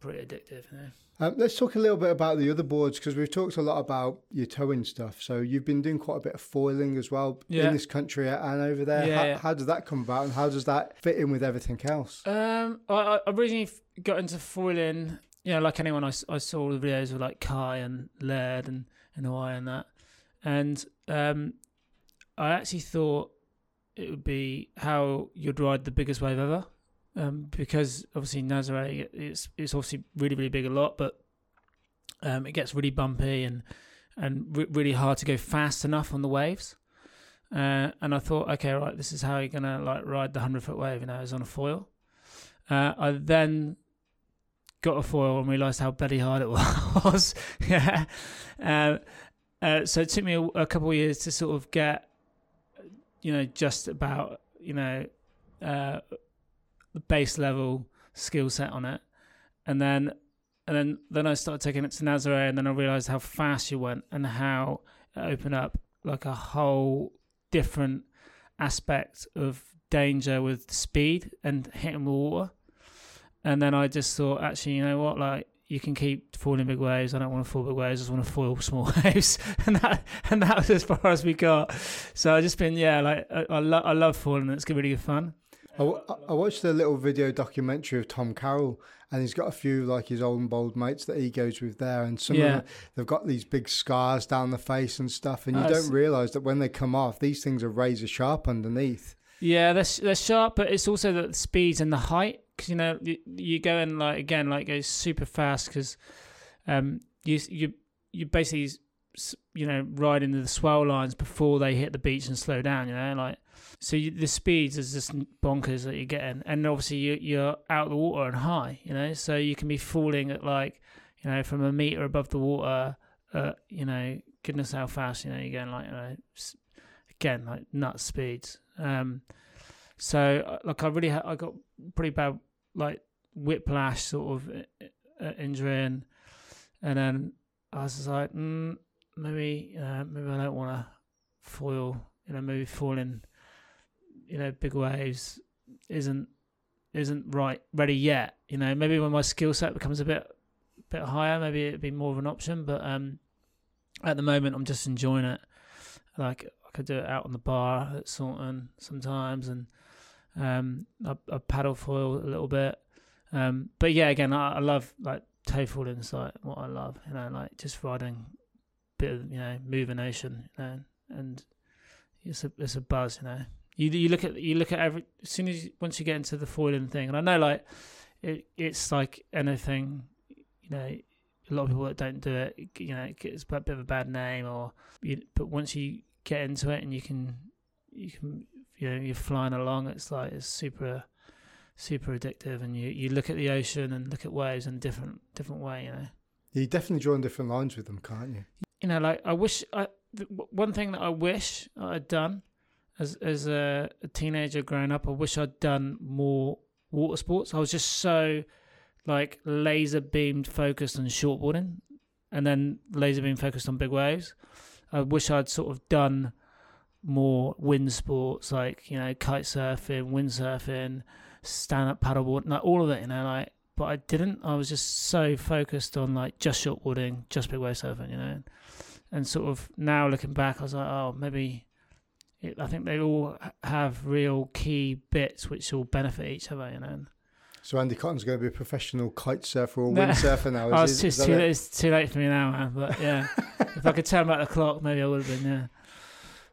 pretty addictive. You know? Um, let's talk a little bit about the other boards because we've talked a lot about your towing stuff. So you've been doing quite a bit of foiling as well Yeah. in this country and over there. Yeah, how, yeah. how does that come about, and how does that fit in with everything else? Um, I, I originally got into foiling. You know, like anyone, I saw the videos of like Kai and Laird and and Hawaii and that, and um, I actually thought it would be how you'd ride the biggest wave ever, um, because obviously Nazaré it's it's obviously really really big a lot, but um, it gets really bumpy and and re- really hard to go fast enough on the waves. Uh, and I thought, okay, right, this is how you're gonna like ride the hundred foot wave, you know, is on a foil. Uh, I then got a foil and realised how bloody hard it was. yeah. Uh, uh, so it took me a, a couple of years to sort of get, you know, just about, you know, uh, the base level skill set on it, and then, and then, then I started taking it to Nazaré, and then I realised how fast you went and how it opened up like a whole different aspect of danger with speed and hitting the water. And then I just thought, actually, you know what? Like, you can keep foiling big waves. I don't want to fall big waves. I just want to foil small waves. and that and that was as far as we got. So I just been, yeah, like I, I, lo- I love foiling. It's really good fun. I, I watched a little video documentary of Tom Carroll, and he's got a few like his old and bold mates that he goes with there, and some Yeah. of them they've got these big scars down the face and stuff, and you don't realise that when they come off, these things are razor sharp underneath. Yeah, they're they're sharp, but it's also the speeds and the height. Because you know you, you go in like again like goes super fast because um you you you basically you know ride into the swell lines before they hit the beach and slow down. You know like so you, the speeds is just bonkers that you're getting, and obviously you you're out of the water and high. You know so you can be falling at like you know from a meter above the water. Uh, you know goodness how fast you know you're going like you know again like nuts speeds. Um, so uh, like I really ha- I got pretty bad like whiplash sort of uh, uh, injury and and then I was like mm, maybe maybe I don't want to foil you know maybe foiling you know big waves isn't isn't right ready yet you know maybe when my skill set becomes a bit bit higher maybe it'd be more of an option but um at the moment I'm just enjoying it like I could do it out on the bar at Saunton sometimes, and um, I, I paddle foil a little bit. Um, but yeah, again, I, I love like tow foiling is like what I love, you know, like just riding bit of you know moving ocean, you know, and it's a it's a buzz, you know. You you look at you look at every as soon as you, once you get into the foiling thing, and I know like it it's like anything, you know. A lot of people that don't do it, you know, it gets a bit of a bad name, or you, but once you get into it and you can you can you know you're flying along it's like it's super super addictive and you you look at the ocean and look at waves in a different different way you know You definitely draw on different lines with them, can't you? you know like i wish i one thing that i wish i'd done as as a, teenager growing up, I wish I'd done more water sports. I was just so like laser beamed focused on shortboarding, and then laser beam focused on big waves. I wish I'd sort of done more wind sports like you know kite surfing, windsurfing, stand up paddleboard, like all of it. You know, like but I didn't. I was just so focused on like just shortboarding, just big wave surfing. You know, and sort of now looking back, I was like, oh, maybe. I think they all have real key bits which all benefit each other. You know. So Andy Cotton's going to be a professional kite surfer or windsurfer now. Is oh, it's, is too, it? it's too late for me now, man. But yeah, if I could turn back the clock, maybe I would have been. Yeah.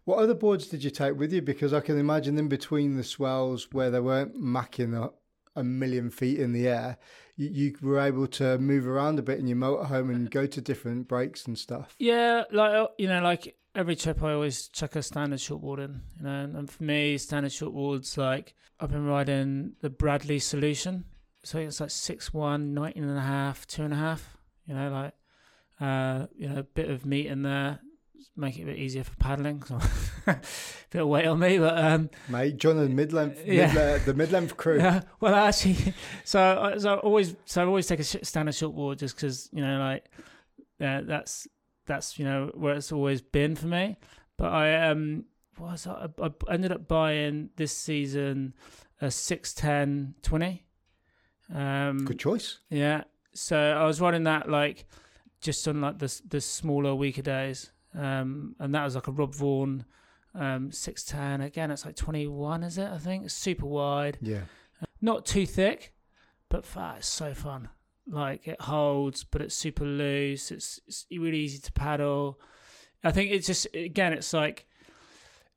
What other boards did you take with you? Because I can imagine in between the swells where they weren't macking a, a million feet in the air, you, you were able to move around a bit in your motorhome and go to different breaks and stuff. Yeah, like uh, you know, like every trip, I always check a standard shortboarding. You know, and, for me, standard shortboards like I've been riding the Bradley Solution, so it's like six one, 19 and a half, two and a half. You know, like uh, you know, a bit of meat in there, make it a bit easier for paddling. I'm- bit of weight on me, but um, Mate, John and mid-length, Yeah. mid, the mid-length crew. Yeah, well, actually, so I- so I always so I always take a standard shortboard just because you know like uh, that's that's you know where it's always been for me. But I um was I, I ended up buying this season a six ten twenty. Um, Good choice. yeah, so I was running that like just on like the the smaller weaker days, um, and that was like a Rob Vaughan um six ten. Again, it's like twenty one, is it? I think it's super wide Yeah. not too thick, but fat. It's so fun. Like it holds, but it's super loose. It's, it's really easy to paddle. I think it's just again, it's like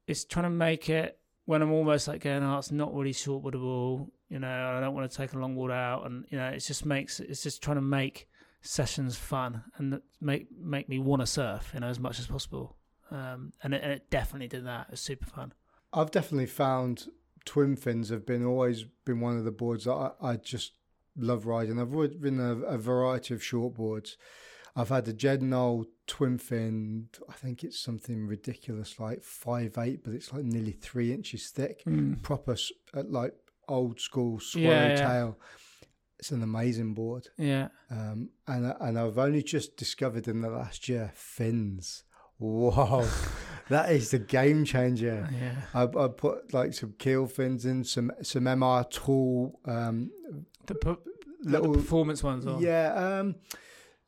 it's trying to make it when I'm almost like going, oh, it's not really shortboardable. You know, I don't want to take a long board out, and you know, it just makes it's just trying to make sessions fun and make make me want to surf, you know, as much as possible. Um, and it, and it definitely did that. It was super fun. I've definitely found twin fins have been always been one of the boards that I, I just love riding. I've ridden a, a variety of short boards. I've had the Jed Noll twin fin. I think it's something ridiculous like five eight, but it's like nearly three inches thick. Proper uh, like old school swallow Yeah, yeah. tail. It's an amazing board, Yeah, um, and and I've only just discovered in the last year fins. Whoa, that is the game changer. yeah. I, I put like some keel fins in, some some MR tool, um, The, per- like little the performance ones. Or, yeah, um,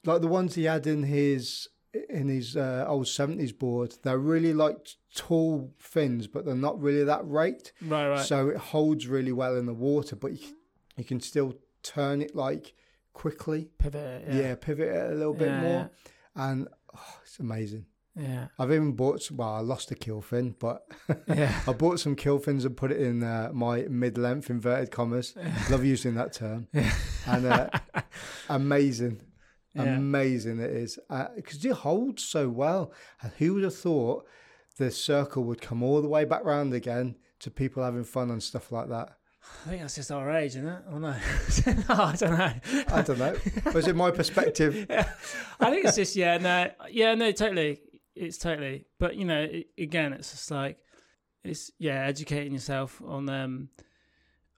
like the ones he had in his in his uh, old seventies board. They're really like tall fins, but they're not really that raked, Right, right. so it holds really well in the water. But you, you can still turn it like quickly. Pivot. Yeah, Yeah. pivot it a little bit Yeah, more, and oh, it's amazing. Yeah. I've even bought. some- Well, I lost a keel fin, but Yeah. I bought some keel fins and put it in uh, my mid-length inverted commas. Love using that term. And uh, amazing, Yeah. amazing it is because it holds so well. And who would have thought the circle would come all the way back round again to people having fun and stuff like that? I think that's just our age, isn't it? Oh no, no I don't know. I don't know. Was it my perspective? I think it's just yeah, no, yeah, no, totally. It's totally, but you know, it, again, it's just like it's yeah, educating yourself on um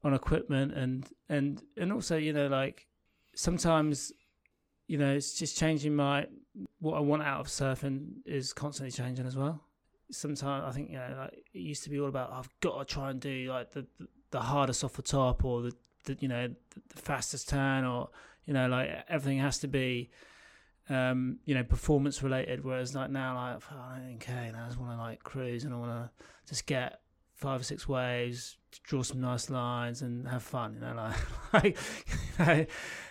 on equipment and and and also you know like sometimes you know it's just changing my what I want out of surfing is constantly changing as well. Sometimes I think you know like it used to be all about I've got to try and do like the the, hardest off the top or the, the you know the, the fastest turn or you know like everything has to be um, you know, performance related. Whereas like now, like oh, I don't care. know, I just want to like cruise and I want to just get five or six waves, draw some nice lines, and have fun. You know, like like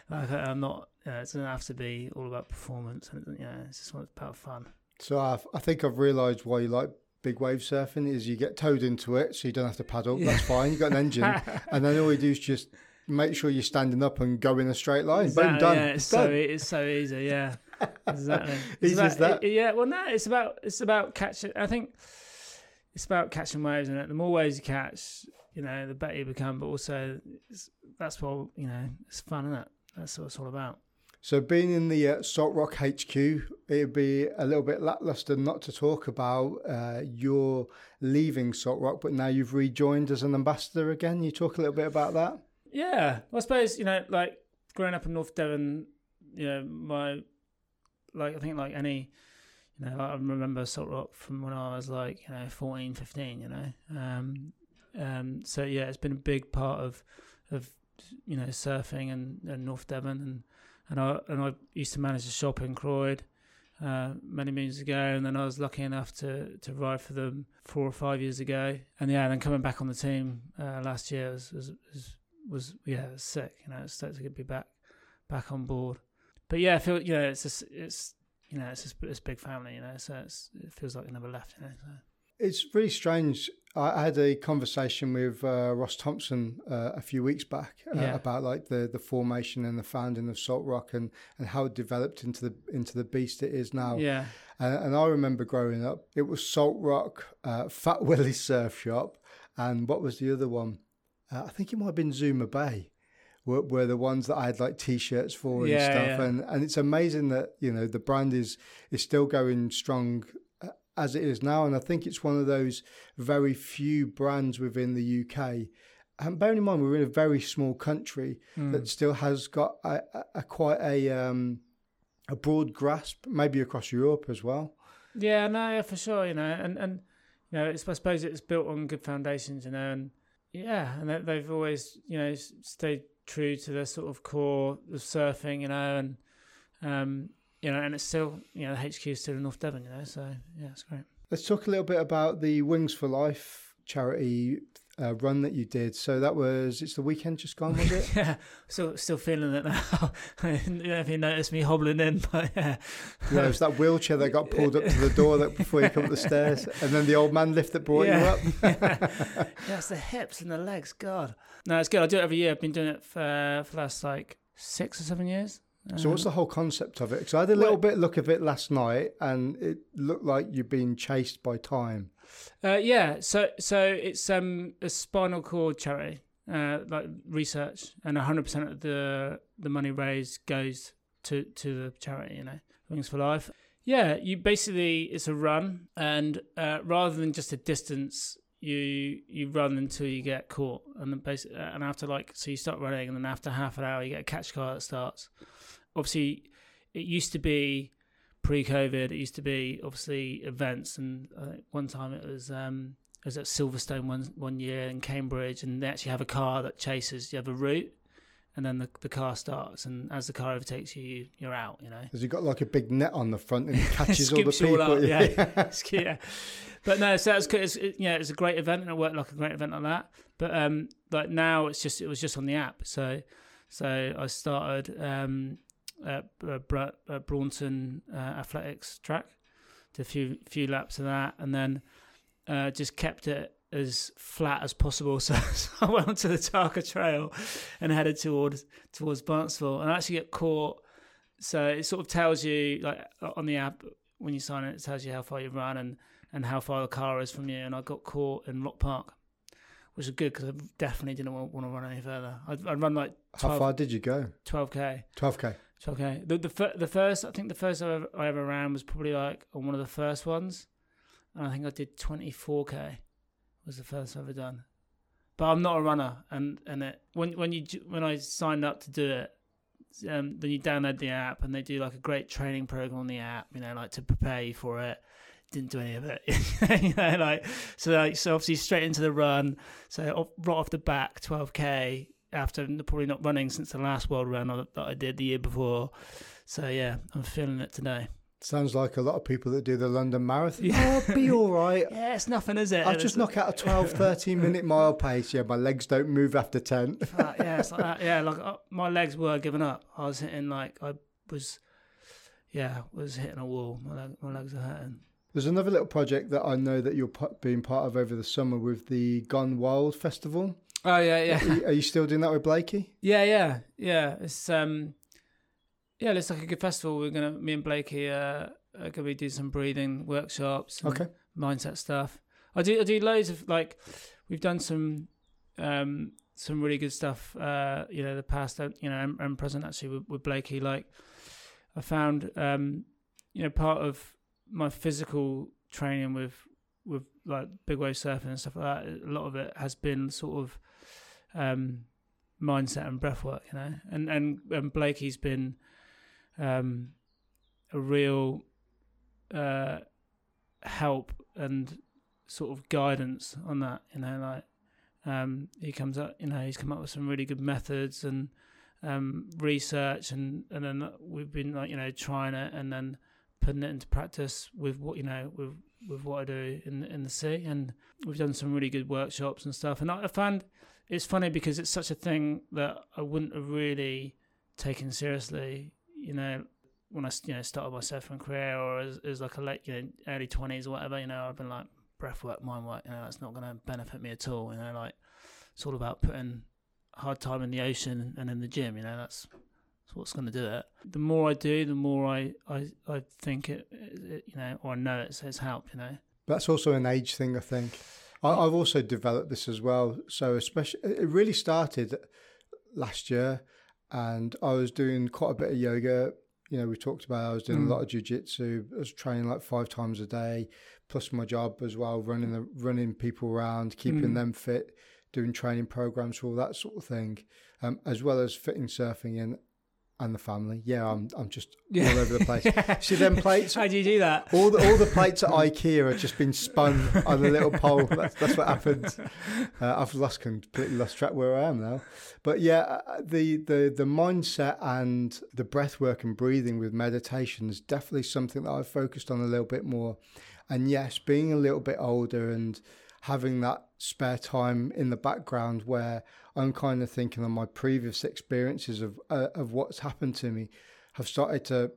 you know, like I'm not. You know, it doesn't have to be all about performance, and you know, it's just about fun. So I've, I think I've realised why you like big wave surfing is you get towed into it, so you don't have to paddle. That's fine. You got an engine, and then all you do is just make sure you're standing up and go in a straight line. Boom, done. Yeah, it's It's so done. e- it's so easy. Yeah, exactly. It's about, that. it- yeah, well, no, it's about it's about catching. I think it's about catching waves, and the more waves you catch, you know, the better you become. But also, it's, that's what you know, it's fun, isn't it? That's what it's all about. So, being in the uh, Saltrock HQ, it'd be a little bit lackluster not to talk about uh, your leaving Saltrock, but now you've rejoined as an ambassador again. You talk a little bit about that. Yeah, well, I suppose you know, like growing up in North Devon, you know, my like I think like any, you know, I remember Saltrock from when I was like you know 14, 15, You know, um, um, so yeah, it's been a big part of of you know surfing and, and North Devon and and I and I used to manage a shop in Croyde uh, many moons ago, and then I was lucky enough to to ride for them four or five years ago, and yeah, and then coming back on the team uh, last year was was, was was yeah was sick. You know, it's to be back back on board. But yeah, I feel you know it's just, it's you know it's just, it's a big family. You know, so it feels like I never left. You know, so. It's really strange. I had a conversation with uh, Ross Thompson uh, a few weeks back uh, yeah. about like the, the formation and the founding of Saltrock and, and how it developed into the into the beast it is now. Yeah. and I remember growing up, it was Saltrock, uh, Fat Willie Surf Shop, and what was the other one? Uh, I think it might have been Zuma Bay. Were, were the ones that I had like T-shirts for and yeah, stuff, yeah. and and it's amazing that you know the brand is is still going strong as it is now. And I think it's one of those very few brands within the UK. And bearing in mind, we're in a very small country mm. that still has got a, a, a quite a um, a broad grasp, maybe across Europe as well. Yeah, no, yeah, for sure. You know, and and you know, it's, I suppose it's built on good foundations. You know, and yeah, and they've always you know stayed true to their sort of core of surfing. You know, and um, you know, and it's still, you know, the HQ is still in North Devon, you know, so yeah, it's great. Let's talk a little bit about the Wings for Life charity uh, run that you did. So that was it's the weekend just gone, was it? yeah, still still feeling it now. I don't know if you noticed me hobbling in, but yeah. Yeah, it was that wheelchair that got pulled up to the door that before you come up the stairs, and then the old man lift that brought yeah. you up. yeah. yeah, it's the hips and the legs. God, no, it's good. I do it every year. I've been doing it for for the last like six or seven years. So what's the whole concept of it? Because I had a little well, bit look of it last night, and it looked like you're being chased by time. Uh, yeah, so so it's um, a spinal cord charity, uh, like research, and 100 percent of the the money raised goes to to the charity. You know, Wings for Life. Yeah, you basically it's a run, and uh, rather than just a distance, you you run until you get caught, and then basically, and after like so you start running, and then after half an hour you get a catch car that starts obviously it used to be pre-COVID. It used to be obviously events, and uh, one time it was um, it was at Silverstone one one year in Cambridge, and they actually have a car that chases. You have a route, and then the the car starts, and as the car overtakes you, you are out. You know. Has he got like a big net on the front and catches all the people? All up, yeah, yeah. But no, so that's it's, it, yeah, it's a great event, and it worked like a great event like that. But um, like now it's just it was just on the app, so so I started um at uh, Br- uh, Braunton uh, Athletics track. Did a few few laps of that, and then uh, just kept it as flat as possible. So, so, I went onto the Tarka Trail and headed towards towards Barnstaple, and I actually get caught. So it sort of tells you, like on the app when you sign it, it tells you how far you've run and and how far the car is from you. And I got caught in Rock Park, which is good because I definitely didn't want, want, to run any further. I'd, I'd run like 12, how far did you go? Twelve k. Twelve k. Okay. The the the first I think the first I ever, I ever ran was probably like on one of the first ones, and I think I did twenty four k. Was the first I've ever done, but I'm not a runner, and and it when when you when I signed up to do it, um, then you download the app and they do like a great training program on the app, you know, like to prepare you for it. Didn't do any of it, you know, like so. Like so, obviously straight into the run. So right off the back, 12k, after probably not running since the last world run that I did the year before. So yeah, I'm feeling it today. Sounds like a lot of people that do the London Marathon. Yeah. Oh, be all right. yeah, it's nothing, is it? I'll just knock out a 12, 13 minute mile pace. Yeah, my legs don't move after 10. uh, yeah, it's like that. Yeah, like uh, my legs were giving up. I was hitting like, I was, yeah, was hitting a wall. My, leg, my legs are hurting. There's another little project that I know that you're being part of over the summer with the Gone Wild Festival. Oh yeah, yeah. Are you, still doing that with Blakey? Yeah, yeah, yeah. It's um, yeah, it looks like a good festival. We're gonna, me and Blakey, uh, are gonna be doing some breathing workshops, okay, mindset stuff. I do, I do loads of like, we've done some, um, some really good stuff. Uh, you know, the past, uh, you know, and, and present actually with, with Blakey. Like, I found, um, you know, part of my physical training with with like big wave surfing and stuff like that. A lot of it has been sort of um, mindset and breath work, you know. And and and Blakey's been um, a real uh, help and sort of guidance on that, you know, like um, he comes up, you know, he's come up with some really good methods and um, research, and and then we've been like, you know, trying it and then putting it into practice with what you know with with what I do in in the sea, and we've done some really good workshops and stuff. And I, I found it's funny because it's such a thing that I wouldn't have really taken seriously, you know, when I you know started my surfing career or as, as like a late you know early twenties or whatever. You know, I've been like breath work, mind work. You know, that's not going to benefit me at all. You know, like it's all about putting hard time in the ocean and in the gym. You know, that's that's what's going to do it. The more I do, the more I I, I think it, it, you know, or I know it says help. You know, that's also an age thing, I think. I, I've also developed this as well. So especially, it really started last year, and I was doing quite a bit of yoga. You know, we talked about I was doing mm. a lot of jujitsu. I was training like five times a day, plus my job as well, running the running people around, keeping mm. them fit, doing training programs, for all that sort of thing, um, as well as fitting surfing in and the family. Yeah, I'm I'm just yeah. all over the place. See them plates? How do you do that? All the all the plates at IKEA have just been spun on a little pole. That's, that's what happened. Uh, I've lost completely lost track where I am now. But yeah, uh, the the the mindset and the breath work and breathing with meditation is definitely something that I've focused on a little bit more. And yes, being a little bit older and having that spare time in the background where I'm kind of thinking on my previous experiences of uh, of what's happened to me have started to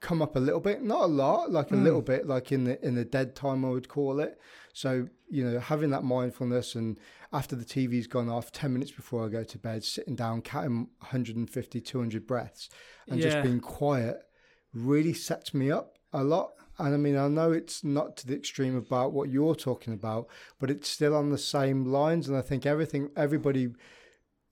come up a little bit, not a lot, like a mm. little bit, like in the in the dead time I would call it. So you know, having that mindfulness and after the TV's gone off, ten minutes before I go to bed, sitting down, counting 150, 200 breaths, and yeah. just being quiet, really sets me up a lot. And I mean, I know it's not to the extreme about what you're talking about, but it's still on the same lines. And I think everything, everybody,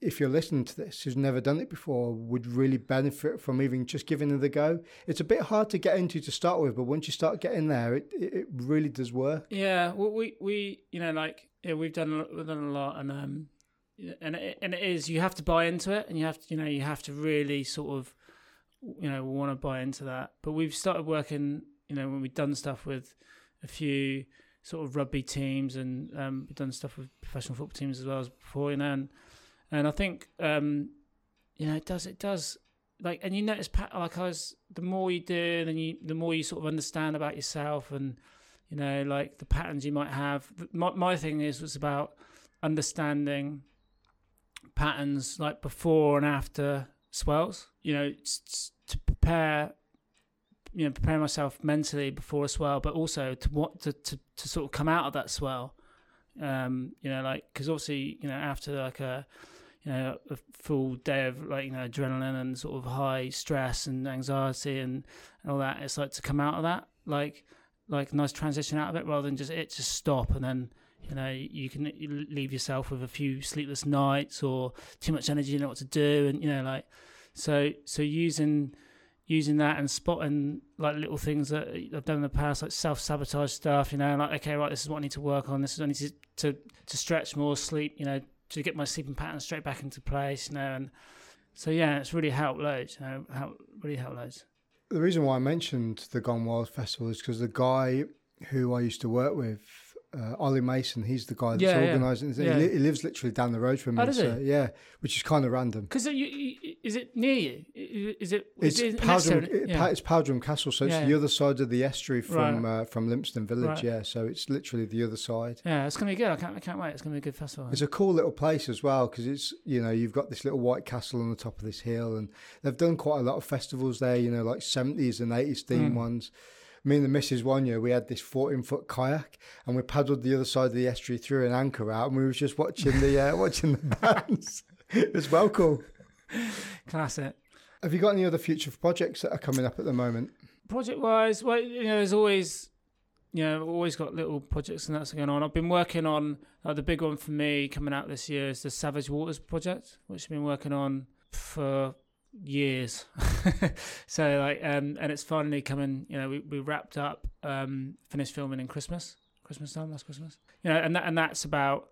if you're listening to this, who's never done it before, would really benefit from even just giving it a go. It's a bit hard to get into to start with, but once you start getting there, it it really does work. Yeah, well, we we you know like yeah, we've done we've done a lot, and um, and it, and it is you have to buy into it, and you have to you know you have to really sort of you know want to buy into that. But we've started working you know, when we've done stuff with a few sort of rugby teams and um, we've done stuff with professional football teams as well as before, you know, and and I think um, you know it does it does like and you notice like I was the more you do, then you the more you sort of understand about yourself and you know like the patterns you might have. My my thing is was about understanding patterns like before and after swells. You know, to prepare you know preparing myself mentally before a swell, but also to what to, to, to sort of come out of that swell. Um, you know, like because obviously you know after like a you know a full day of like you know adrenaline and sort of high stress and anxiety and, and all that, it's like to come out of that like like nice transition out of it rather than just it just stop and then you know you can leave yourself with a few sleepless nights or too much energy you know what to do and you know like so so using using that and spotting like little things that I've done in the past, like self sabotage stuff. You know, like okay, right, this is what I need to work on. This is what I need to, to to stretch more, sleep. You know, to get my sleeping pattern straight back into place. You know, and so yeah, it's really helped loads. You know, help really helped loads. The reason why I mentioned the Gone Wild Festival is because the guy who I used to work with uh, Ollie Mason. He's the guy that's yeah, organising. Yeah. He, he, lives literally down the road from me. Oh, so, yeah, which is kind of random. Because is it near you? Is it? Is it's Powderham, yeah. it's Powderham Castle, so it's the other side of the estuary from right. uh, from Lympstone Village. Right. Yeah, so it's literally the other side. Yeah, it's gonna be good. I can't, I can't wait. It's gonna be a good festival. It's a cool little place as well because it's you know you've got this little white castle on the top of this hill, and they've done quite a lot of festivals there. You know, like seventies and eighties theme mm. ones me and the missus one year we had this 14 foot kayak and we paddled the other side of the estuary through an anchor out and we were just watching the uh, watching the bands. it was well cool. Classic. Have you got any other future projects that are coming up at the moment? Project wise, well, you know, there's always you know, always got little projects and that's going on. I've been working on uh, the big one for me coming out this year is the Savage Waters project, which I've been working on for years. so like, um, and it's finally coming. You know, we, we wrapped up, um, finished filming in Christmas, Christmas time, last Christmas. You know, and that and that's about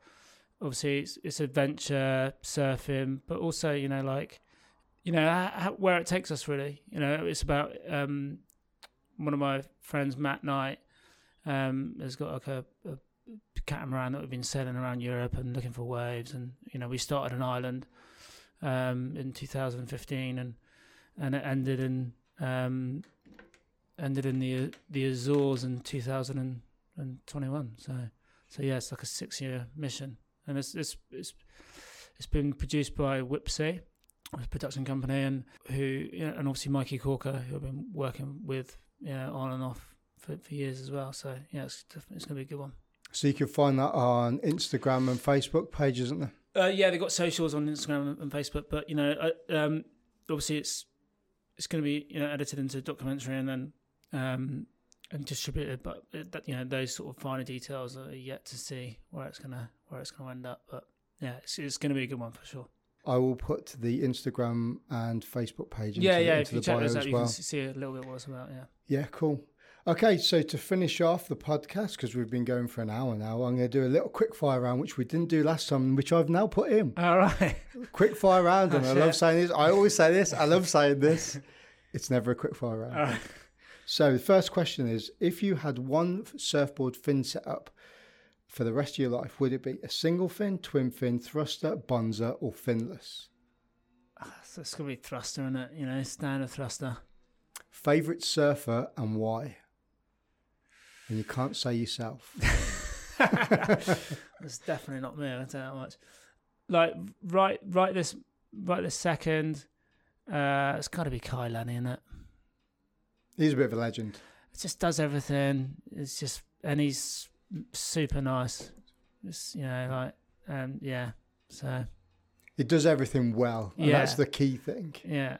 obviously it's, it's adventure surfing, but also you know like, you know how, where it takes us really. You know, it's about um, one of my friends, Matt Knight, um, has got like a, a catamaran that we've been sailing around Europe and looking for waves, and you know we started an island um, in 2015, and and it ended in um, ended in the the Azores in 2021. So so yeah, it's like a six year mission, and it's it's it's it's been produced by Whipsy, a production company, and who and obviously Mikey Corker, who I've been working with you know, on and off for, for years as well. So yeah, it's it's gonna be a good one. So you can find that on Instagram and Facebook pages, isn't there? Uh, yeah, they've got socials on Instagram and Facebook, but you know, uh, um, obviously it's it's going to be you know edited into a documentary and then um, and distributed. But it, that, you know, those sort of finer details are yet to see where it's gonna where it's gonna end up. But yeah, it's, it's going to be a good one for sure. I will put the Instagram and Facebook page. Into, yeah, yeah. Into if you check those out, as you can see a little bit what it's about. Yeah. Yeah, cool. Okay, so to finish off the podcast, because we've been going for an hour now, I'm going to do a little quick fire round, which we didn't do last time, which I've now put in. All right. Quick fire round, and I love saying this. I always say this. I love saying this. It's never a quick fire round. All right. So the first question is: If you had one surfboard fin set up for the rest of your life, would it be a single fin, twin fin, thruster, bonzer, or finless? Ah, so it's gonna be thruster in it, you know, standard thruster. Favorite surfer and why? And you can't say yourself. That's definitely not me. I you that much. Like right, right this, right this second. Uh, it's got to be Kai Lenny, isn't it? He's a bit of a legend. It just does everything. It's just, and he's super nice. It's you know like, um, yeah. So He does everything well, and Yeah. that's the key thing. yeah,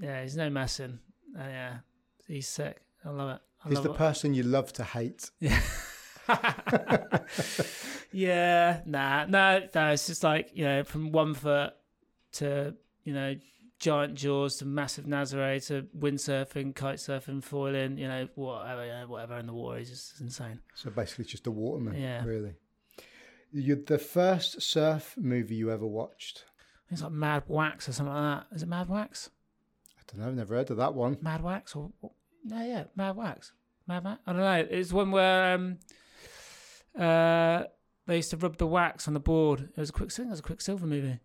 yeah. He's no messing. Uh, yeah, he's sick. I love it. I He's the it. person you love to hate. Yeah. yeah, nah, no, no. It's just like you know, from one foot to you know, giant jaws to massive Nazaré to windsurfing, kite surfing, foiling. You know, whatever, you know, whatever in the water is just insane. So basically, it's just a waterman, Yeah. really. You're the first surf movie you ever watched? It's like Mad Wax or something like that. Is it Mad Wax? I don't know. I've never heard of that one. Mad Wax or no? Yeah, Mad Wax. Mad Wax. I don't know. It's one where um, uh, they used to rub the wax on the board. It was a quick. I think it was a Quiksilver movie,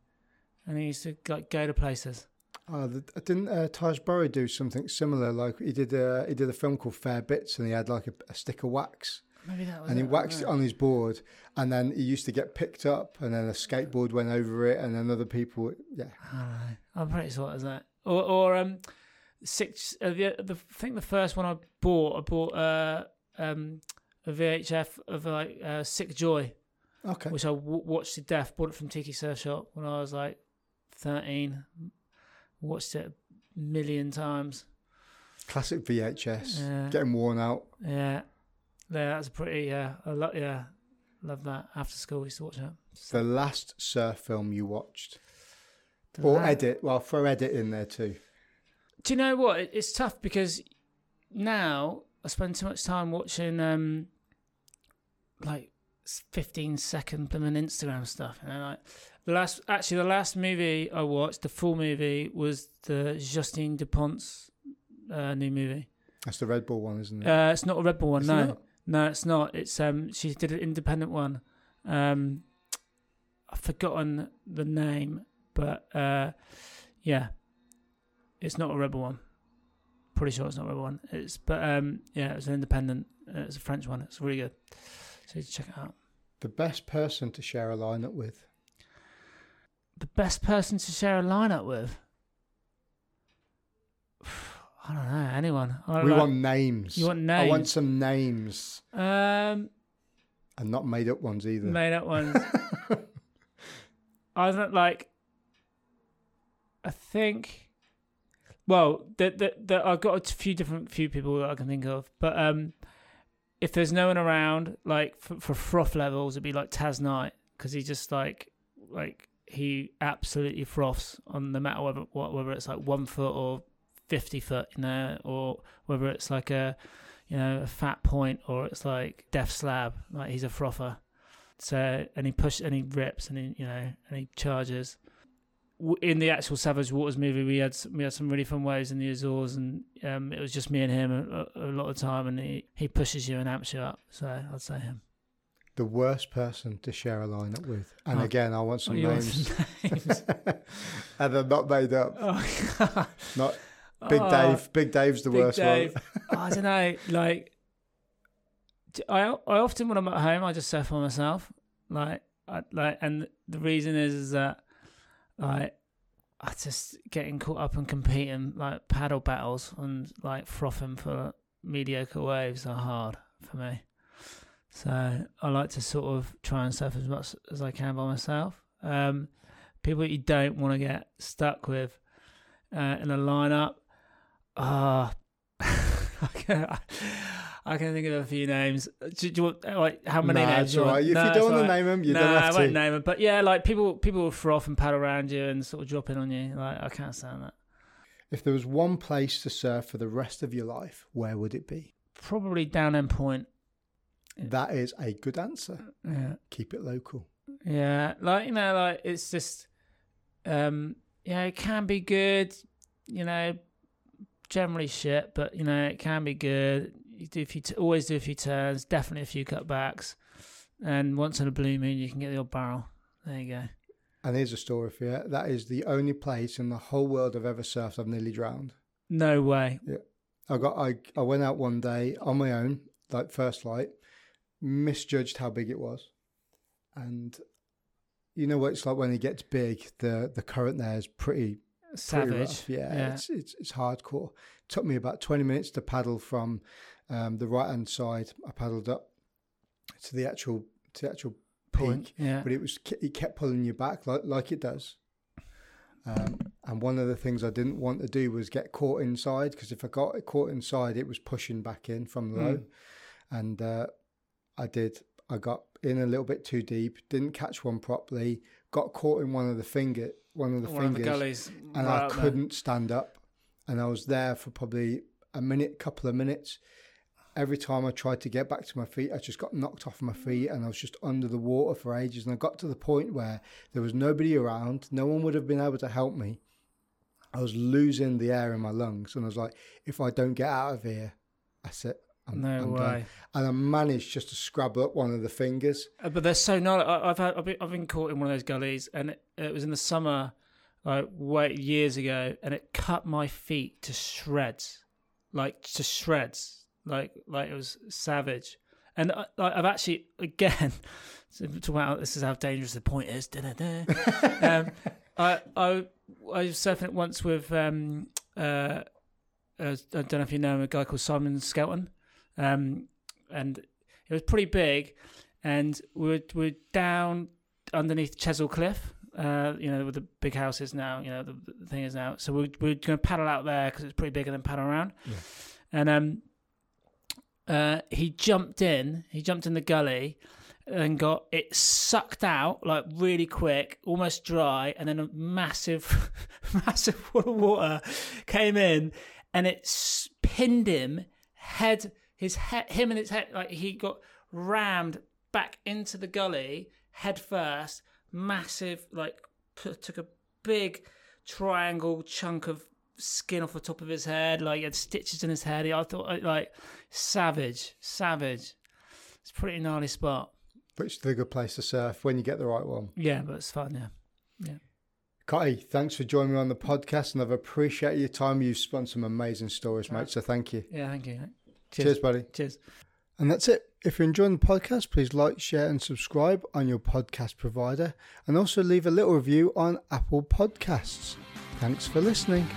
and he used to like go to places. Oh, the, didn't uh, Taj Burrow do something similar? Like he did, a, he did a film called Fair Bits, and he had like a, a stick of wax, Maybe that was. and he it, waxed it on his board, and then he used to get picked up, and then a skateboard went over it, and then other people, yeah. I don't know. I'm pretty sure it was that. Or, or um, six. Uh, the, the I think the first one I bought, I bought uh, um, a VHF of like uh, Sick Joy, Okay. which I w- watched to death. Bought it from Tiki Surf Shop when I was like 13. Watched it a million times. Classic VHS, Yeah. getting worn out. Yeah, yeah, that's pretty. Yeah, I love. Yeah, love that. After school, we used to watch that. The last surf film you watched, The or la- edit. Well, throw edit in there too. Do you know what? It's tough because now I spend too much time watching um like fifteen second blooming Instagram stuff. You know, like the last actually the last movie I watched, the full movie, was the Justine Dupont's uh, new movie. That's the Red Bull one, isn't it? Uh, it's not a Red Bull one, Is no. No, it's not. It's um she did an independent one. Um I've forgotten the name, but uh yeah. It's not a Red Bull one. Pretty sure it's not a Red Bull one. It's but um yeah, it's an independent uh, it's a French one. It's really good. So you check it out. The best person to share a lineup with. The best person to share a lineup with. I don't know, anyone. I We like- want names. you want names. I want some names, um and not made up ones either. made up ones. I don't like. I think. Well, the, the, the, I've got a few different few people that I can think of, but um, if there's no one around, like for, for froth levels, it'd be like Taz Knight because he just like like he absolutely froths on no matter whether whether it's like one foot or fifty foot, you know, or whether it's like a you know a fat point or it's like death slab. Like he's a frother. So and he push and he rips and he you know and he charges. In the actual Savage Waters movie, we had some, we had some really fun waves in the Azores, and um, it was just me and him a, a, lot of time, and he, he pushes you and amps you up. So I'd say him. The worst person to share a lineup with. And Oh. again, I want some names. some names? and they're not made up. oh. Not Big Oh, Dave. Big Dave's the Big worst Dave. one. I don't know. Like, I I often when I'm at home, I just surf by myself. Like, I, like, and the reason is is that like I just getting caught up and competing like paddle battles and like frothing for mediocre waves are hard for me. So I like to sort of try and surf as much as I can by myself. Um, people that you don't want to get stuck with uh, in a lineup. Ah, can I can think of a few names. Do, do you want like how many nah, names? it's do you? If No, you don't want all to name them, you no, don't I have won't name them. But yeah, like people people will froth and paddle around you and sort of drop in on you. Like I can't stand that. If there was one place to surf for the rest of your life, where would it be? Probably down end point. That is a good answer. Yeah. Keep it local. Yeah, like you know, like it's just, um, yeah, it can be good, you know, generally shit, but you know, it can be good. You do a few, t- always do a few turns, definitely a few cutbacks, and once in a blue moon, you can get the old barrel. There you go. And here's a story for you. That is the only place in the whole world I've ever surfed I've nearly drowned. No way. Yeah. I got I I went out one day on my own, like first light, misjudged how big it was, and you know what it's like when it gets big. The the current there is pretty pretty Savage. rough. Yeah, Yeah. It's, it's it's hardcore. took me about twenty minutes to paddle from um, the right hand side. I paddled up to the actual to the actual Point. peak, Yeah. but it was it kept pulling you back like like it does. Um, and one of the things I didn't want to do was get caught inside because if I got caught inside, it was pushing back in from low, Mm. and uh, I did. I got in a little bit too deep, didn't catch one properly, got caught in one of the finger, one of the One of the fingers, gullies. and right I couldn't stand up, and I was there for probably a minute, couple of minutes. Every time I tried to get back to my feet, I just got knocked off my feet, and I was just under the water for ages. And I got to the point where there was nobody around, no one would have been able to help me. I was losing the air in my lungs, and I was like, if I don't get out of here, that's it. I'm, No I'm way. done. And I managed just to scrub up one of the fingers. Uh, but they're so gnarly. I, I've had, I've been, I've been caught in one of those gullies, and it, it was in the summer, like way years ago, and it cut my feet to shreds, like to shreds, like like it was savage. And I, like, I've actually again, so talk about this is how dangerous the point is. Um, I I I was surfing it once with um uh, uh I don't know if you know him, a guy called Simon Skelton, um and it was pretty big, and we were we were down underneath Chesil Cliff. Uh, you know, where the big house is now, you know, the, the thing is now. So we're, we're going to paddle out there because it's pretty big and then paddle around. Yeah. And um, uh, he jumped in, he jumped in the gully and got it sucked out like really quick, almost dry, and then a massive, massive wall of water came in and it pinned him head, his head, him and his head, like he got rammed back into the gully head first, massive, like took a big triangle chunk of skin off the top of his head, like he had stitches in his head. I thought uh, like savage, savage. It's a pretty gnarly spot. But it's the good place to surf when you get the right one. Yeah, but it's fun. Yeah, yeah. Cotty, thanks for joining me on the podcast, and I've appreciated your time. You've spun some amazing stories, mate. Right. So thank you. Yeah, thank you. mate. Cheers, Cheers. buddy. Cheers. And that's it. If you're enjoying the podcast, please like, share, and subscribe on your podcast provider, and also leave a little review on Apple Podcasts. Thanks for listening.